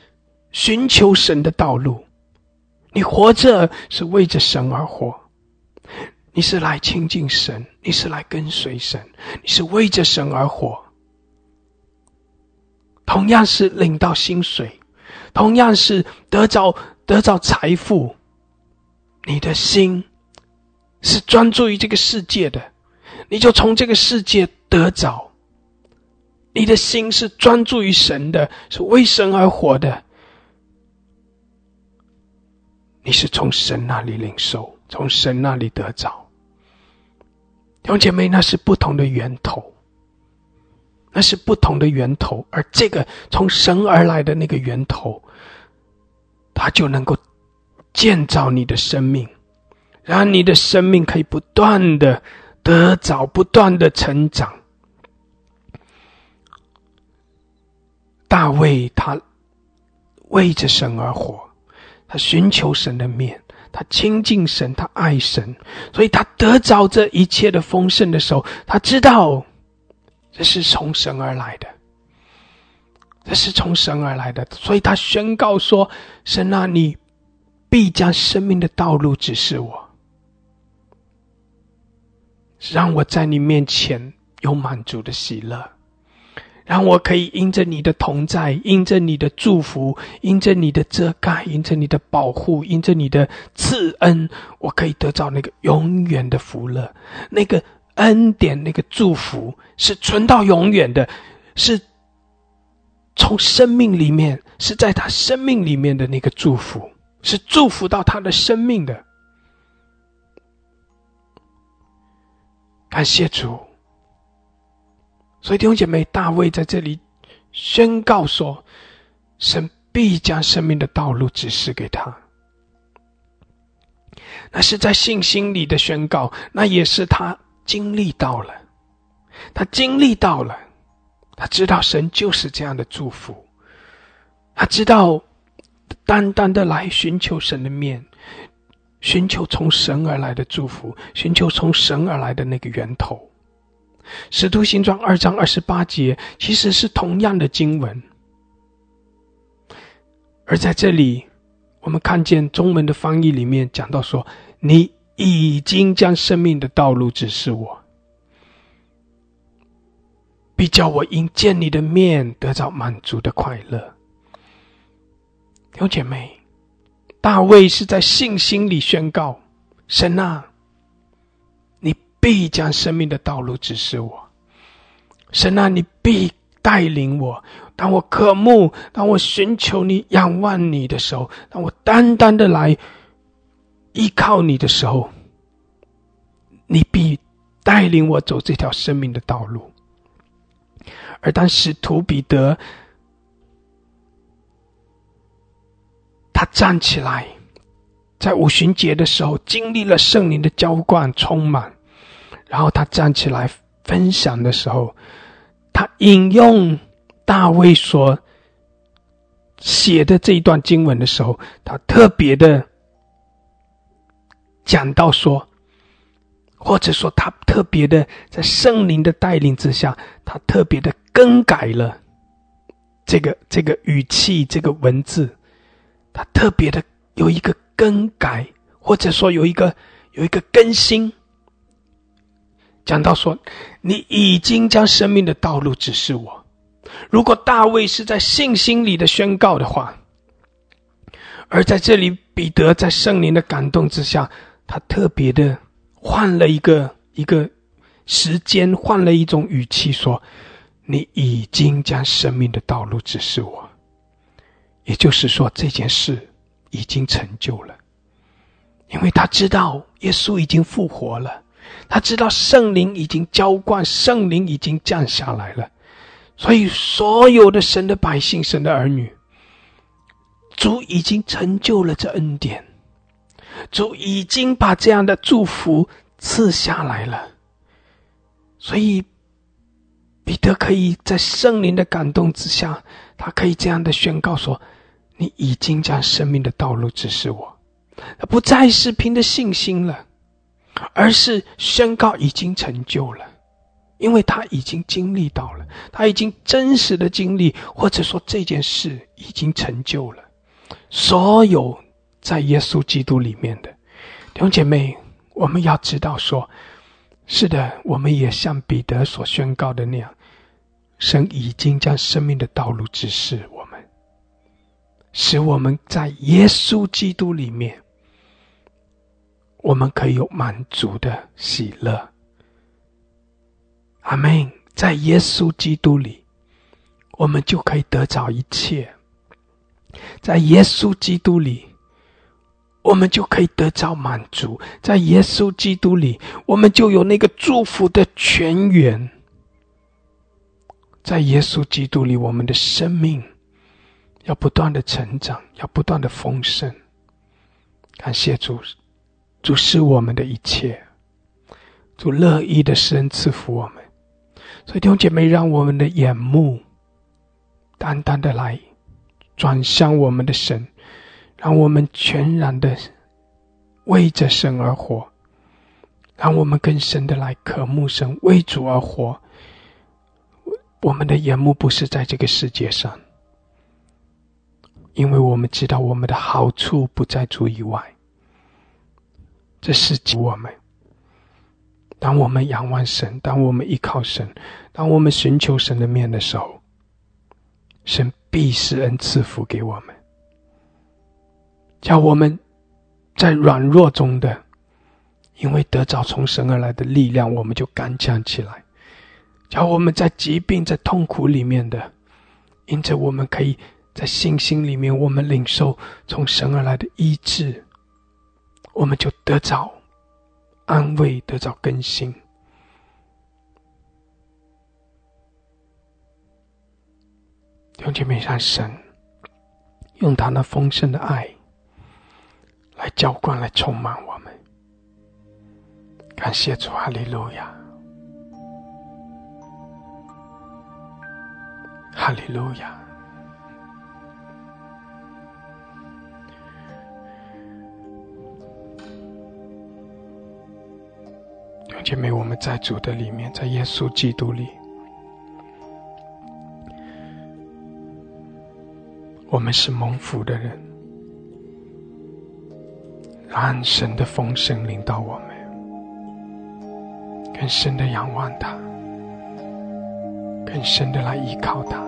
寻求神的道路。你活着是为着神而活，你是来亲近神，你是来跟随神，你是为着神而活。同样是领到薪水，同样是得着得着财富，你的心是专注于这个世界的。你就从这个世界得着，你的心是专注于神的，是为神而活的。你是从神那里领受，从神那里得着。弟兄姐妹，那是不同的源头，那是不同的源头，而这个从神而来的那个源头，它就能够建造你的生命，让你的生命可以不断的。得着不断的成长。大卫他为着神而活，他寻求神的面，他亲近神，他爱神，所以他得着这一切的丰盛的时候，他知道这是从神而来的，这是从神而来的，所以他宣告说：“神啊，你必将生命的道路指示我。”让我在你面前有满足的喜乐，让我可以因着你的同在，因着你的祝福，因着你的遮盖，因着你的保护，因着你的赐恩，我可以得到那个永远的福乐，那个恩典，那个祝福是存到永远的，是从生命里面，是在他生命里面的那个祝福，是祝福到他的生命的。感谢主，所以弟兄姐妹，大卫在这里宣告说：“神必将生命的道路指示给他。”那是在信心里的宣告，那也是他经历到了，他经历到了，他知道神就是这样的祝福，他知道单单的来寻求神的面。寻求从神而来的祝福，寻求从神而来的那个源头。使徒行传二章二十八节其实是同样的经文，而在这里，我们看见中文的翻译里面讲到说：“你已经将生命的道路指示我，必叫我因见你的面得到满足的快乐。”弟兄姐妹。大卫是在信心里宣告：“神啊，你必将生命的道路指示我。神啊，你必带领我。当我渴慕，当我寻求你、仰望你的时候，当我单单的来依靠你的时候，你必带领我走这条生命的道路。而当使徒彼得。”他站起来，在五旬节的时候经历了圣灵的浇灌充满，然后他站起来分享的时候，他引用大卫所写的这一段经文的时候，他特别的讲到说，或者说他特别的在圣灵的带领之下，他特别的更改了这个这个语气这个文字。他特别的有一个更改，或者说有一个有一个更新。讲到说，你已经将生命的道路指示我。如果大卫是在信心里的宣告的话，而在这里彼得在圣灵的感动之下，他特别的换了一个一个时间，换了一种语气说：“你已经将生命的道路指示我。”也就是说，这件事已经成就了，因为他知道耶稣已经复活了，他知道圣灵已经浇灌，圣灵已经降下来了，所以所有的神的百姓、神的儿女，主已经成就了这恩典，主已经把这样的祝福赐下来了，所以彼得可以在圣灵的感动之下，他可以这样的宣告说。你已经将生命的道路指示我，不再是凭着信心了，而是宣告已经成就了，因为他已经经历到了，他已经真实的经历，或者说这件事已经成就了。所有在耶稣基督里面的弟兄姐妹，我们要知道说，是的，我们也像彼得所宣告的那样，神已经将生命的道路指示我们。使我们在耶稣基督里面，我们可以有满足的喜乐。阿门。在耶稣基督里，我们就可以得着一切。在耶稣基督里，我们就可以得着满足。在耶稣基督里，我们就有那个祝福的泉源。在耶稣基督里，我们的生命。要不断的成长，要不断的丰盛。感谢主，主是我们的一切，主乐意的施恩赐福我们。所以弟兄姐妹，让我们的眼目单单的来转向我们的神，让我们全然的为着神而活，让我们更深的来渴慕神，为主而活。我们的眼目不是在这个世界上。因为我们知道我们的好处不在主以外，这是指我们。当我们仰望神，当我们依靠神，当我们寻求神的面的时候，神必施恩赐福给我们，叫我们在软弱中的，因为得着从神而来的力量，我们就刚强起来；叫我们在疾病、在痛苦里面的，因此我们可以在信心里面，我们领受从神而来的医治，我们就得着。安慰得到更新，用姐妹让神用他那丰盛的爱来浇灌、来充满我们。感谢主，哈利路亚，哈利路亚。姐妹，我们在主的里面，在耶稣基督里，我们是蒙福的人。安神的丰盛领导我们，更深的仰望他，更深的来依靠他。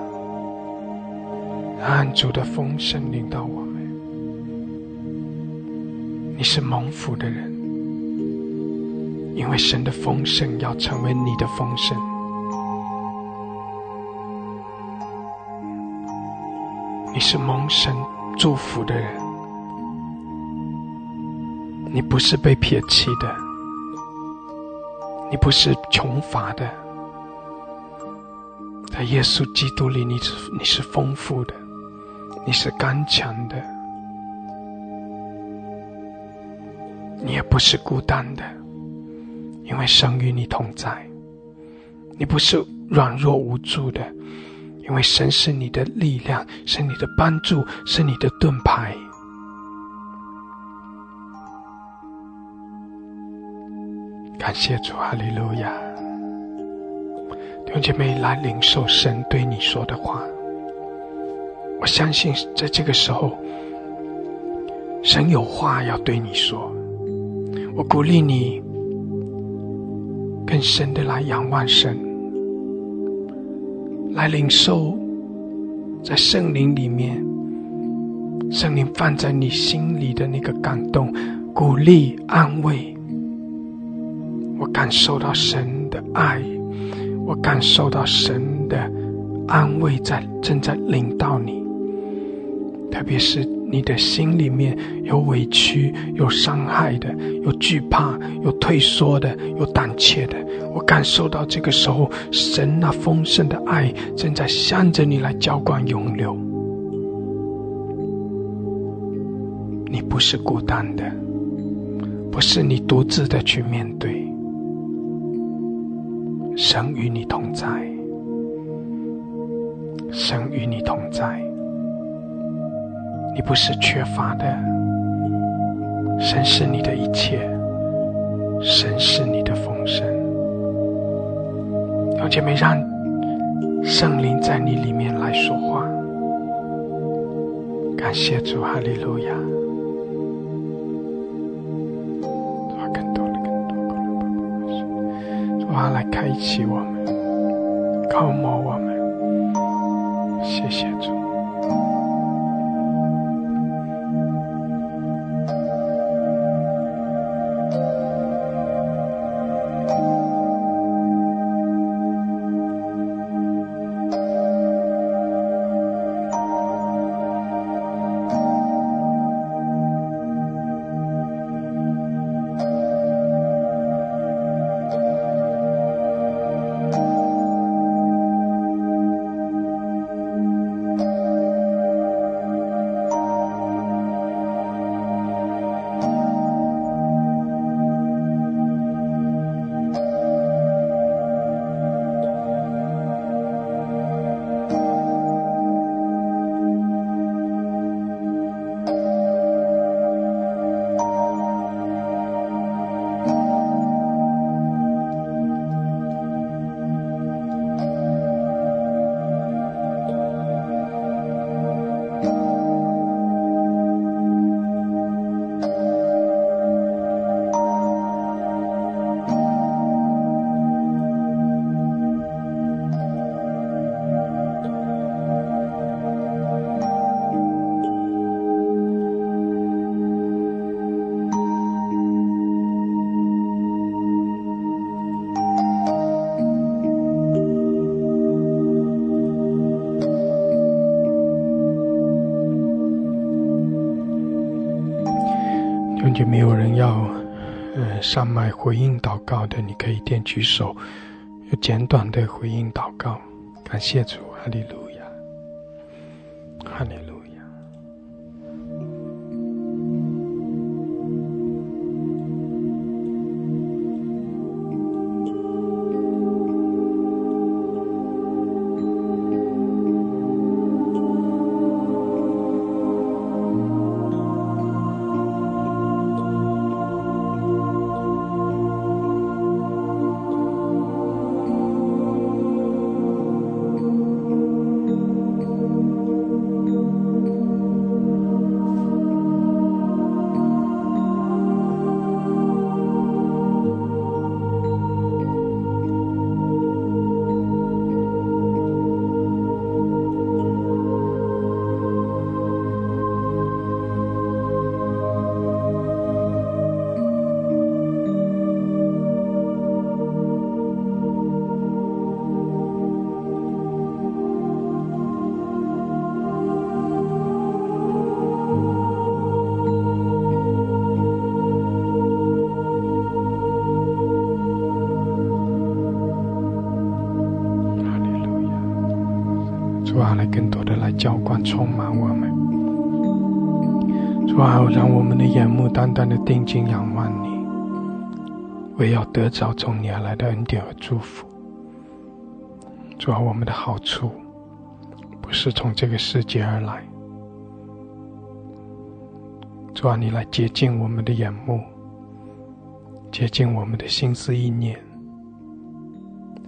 让主的丰盛领导我们，你是蒙福的人。因为神的丰盛要成为你的丰盛，你是蒙神祝福的人，你不是被撇弃的，你不是穷乏的，在耶稣基督里，你是你是丰富的，你是刚强的，你也不是孤单的。因为神与你同在，你不是软弱无助的，因为神是你的力量，是你的帮助，是你的盾牌。感谢主，哈利路亚！弟兄姐妹来领受神对你说的话，我相信在这个时候，神有话要对你说，我鼓励你。更深的来仰望神，来领受在圣灵里面，圣灵放在你心里的那个感动、鼓励、安慰。我感受到神的爱，我感受到神的安慰在正在领导你，特别是。你的心里面有委屈、有伤害的、有惧怕、有退缩的、有胆怯的，我感受到这个时候，神那丰盛的爱正在向着你来浇灌涌流。你不是孤单的，不是你独自的去面对，神与你同在，神与你同在。你不是缺乏的，神是你的一切，神是你的丰盛。弟姐妹，让圣灵在你里面来说话。感谢主，哈利路亚。妈，来开启我们，靠摸我们。谢谢主。上麦回应祷告的，你可以点举手，有简短的回应祷告。感谢主，哈利路浇灌充满我们，主啊，让我们的眼目单单的定睛仰望你，为要得着从你而来的恩典和祝福。主啊，我们的好处不是从这个世界而来。主啊，你来接近我们的眼目，接近我们的心思意念，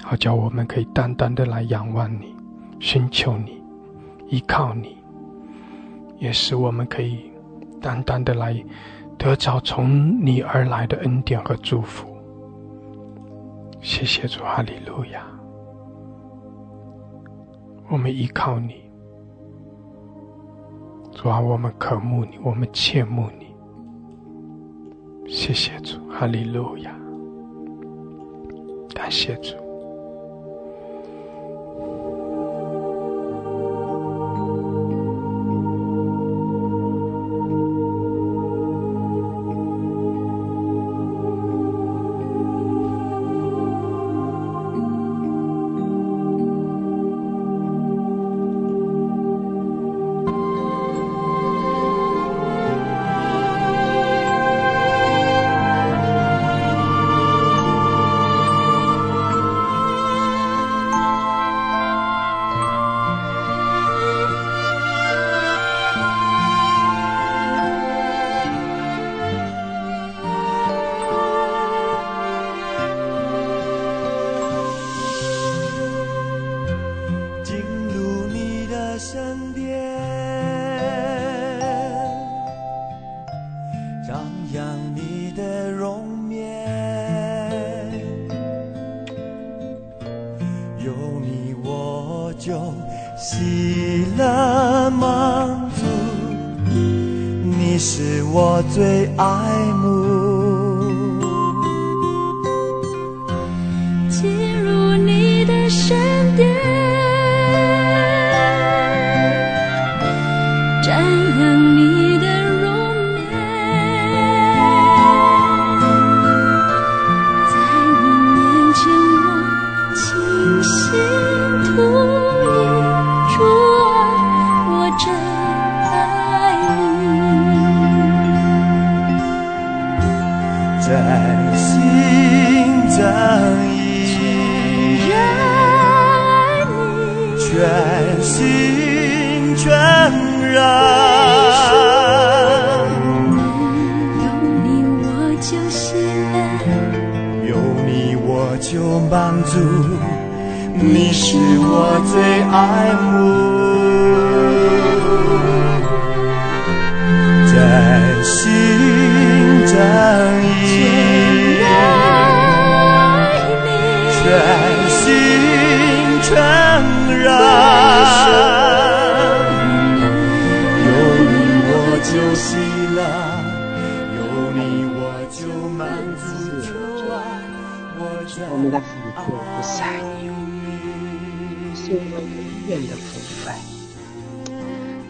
好叫我们可以单单的来仰望你，寻求你。依靠你，也使我们可以单单的来得着从你而来的恩典和祝福。谢谢主，哈利路亚！我们依靠你，主啊，我们渴慕你，我们切慕你。谢谢主，哈利路亚！感谢主。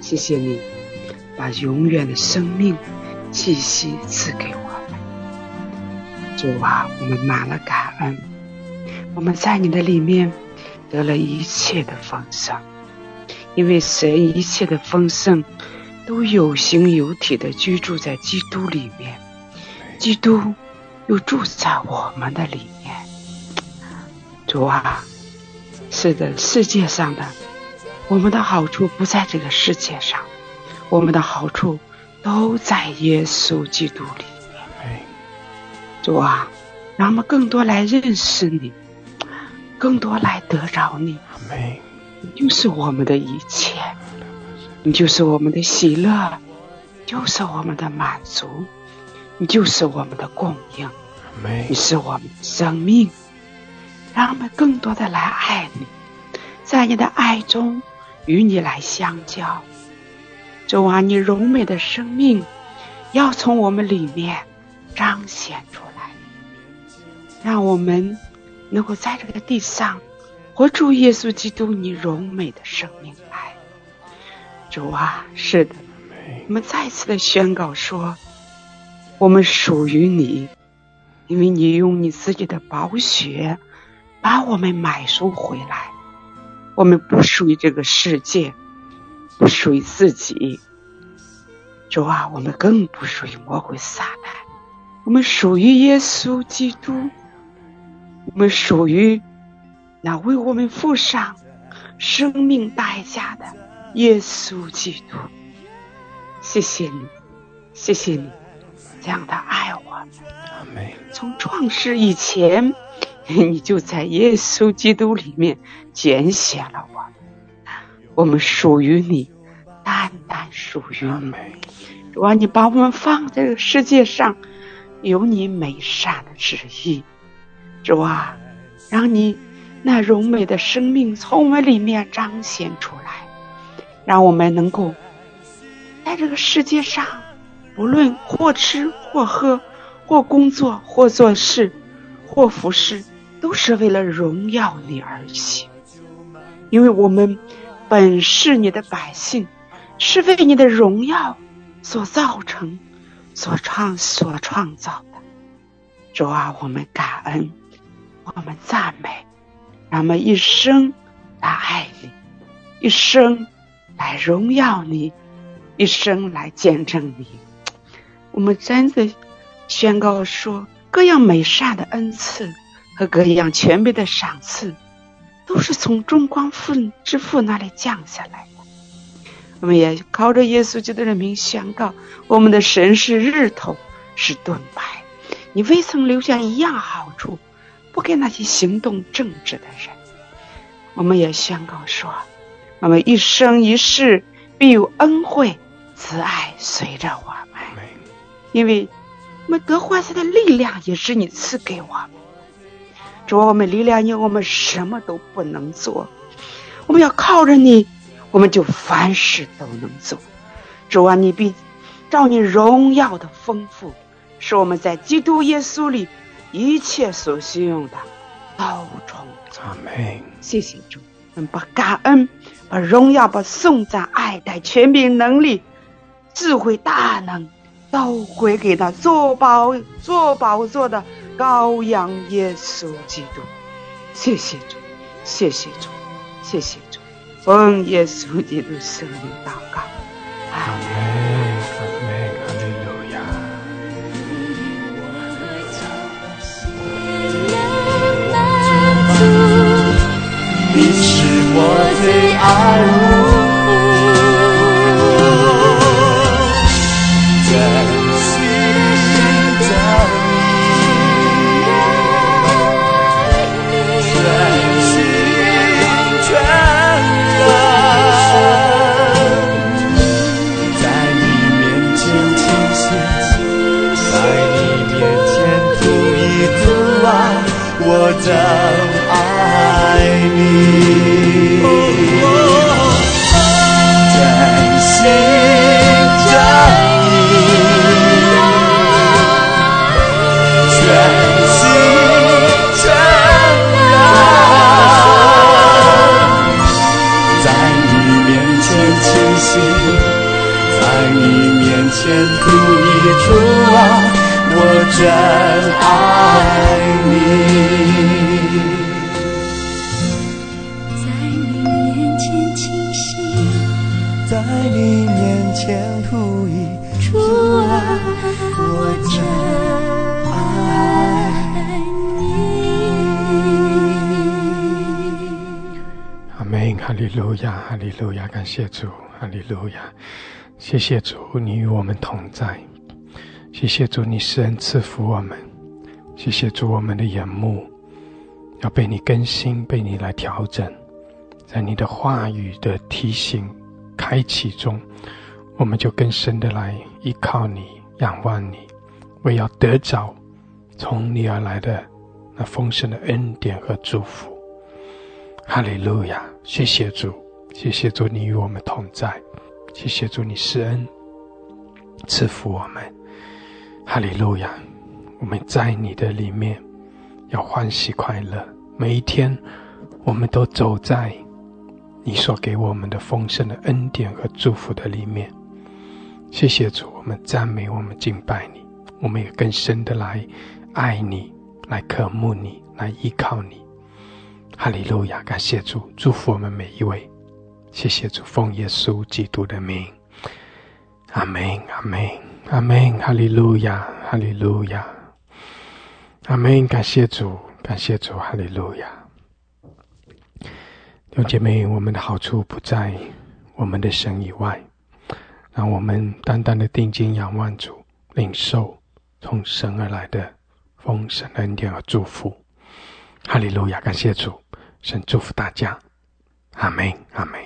谢谢你，把永远的生命气息赐给我们。主啊，我们满了感恩，我们在你的里面得了一切的丰盛，因为神一切的丰盛都有形有体的居住在基督里面，基督又住在我们的里面。主啊，是的，世界上的我们的好处不在这个世界上，我们的好处都在耶稣基督里面。主啊，让我们更多来认识你，更多来得着你。你就是我们的一切，你就是我们的喜乐，就是我们的满足，你就是我们的供应，你是我们的生命。让我们更多的来爱你，在你的爱中与你来相交。主啊，你柔美的生命要从我们里面彰显出来，让我们能够在这个地上活出耶稣基督你柔美的生命来。主啊，是的，我们再次的宣告说，我们属于你，因为你用你自己的宝血。把我们买赎回来，我们不属于这个世界，不属于自己。主啊，我们更不属于魔鬼撒旦，我们属于耶稣基督，我们属于那为我们付上生命代价的耶稣基督。谢谢你，谢谢你这样的爱我们。从创世以前。你就在耶稣基督里面拣选了我们，我们属于你，单单属于你。主啊，你把我们放在这个世界上，有你美善的旨意。主啊，让你那柔美的生命从我们里面彰显出来，让我们能够在这个世界上，不论或吃或喝，或工作或做事，或服侍。都是为了荣耀你而行，因为我们本是你的百姓，是为你的荣耀所造成、所创、所创造的。主啊，我们感恩，我们赞美，让我们一生来爱你，一生来荣耀你，一生来见证你。我们真的宣告说，各样美善的恩赐。和各样全备的赏赐，都是从中光父之父那里降下来的。我们也靠着耶稣基督的名宣告：我们的神是日头，是盾牌。你未曾留下一样好处，不给那些行动正直的人。我们也宣告说：我们一生一世必有恩惠、慈爱随着我们，因为我们得欢喜的力量也是你赐给我们。主，我们离了你，我们什么都不能做。我们要靠着你，我们就凡事都能做。主啊，你必照你荣耀的丰富，使我们在基督耶稣里一切所需用的都充足。阿门。谢谢主，我们把感恩、把荣耀、把颂赞、爱戴、权柄、能力、智慧、大能，都归给那做宝、做宝座的。羔羊耶稣基督，谢谢主，谢谢主，谢谢主，奉耶稣基督圣名祷告，阿门，阿门，哈利路亚。你是我最爱。真爱你，真心真意，全心全然，在你面前清醒，在你面前吐一出啊，我真爱你。在你面前吐一出啊，我真爱你。阿门，哈利路亚，哈利路亚，感谢主，哈利路亚，谢谢主，你与我们同在，谢谢主，你施恩赐福我们，谢谢主，我们的眼目要被你更新，被你来调整，在你的话语的提醒。开启中，我们就更深的来依靠你、仰望你，为要得着从你而来的那丰盛的恩典和祝福。哈利路亚！谢谢主，谢谢主，你与我们同在，谢谢主，你施恩赐福我们。哈利路亚！我们在你的里面要欢喜快乐，每一天我们都走在。你所给我们的丰盛的恩典和祝福的里面，谢谢主，我们赞美，我们敬拜你，我们也更深的来爱你，来渴慕你，来依靠你。哈利路亚！感谢主，祝福我们每一位。谢谢主，奉耶稣基督的名，阿门，阿门，阿门。哈利路亚，哈利路亚，阿门。感谢主，感谢主，哈利路亚。弟兄姐妹，我们的好处不在我们的神以外，让我们单单的定睛仰望主，领受从神而来的丰盛恩典和祝福。哈利路亚，感谢主，神祝福大家，阿门，阿门。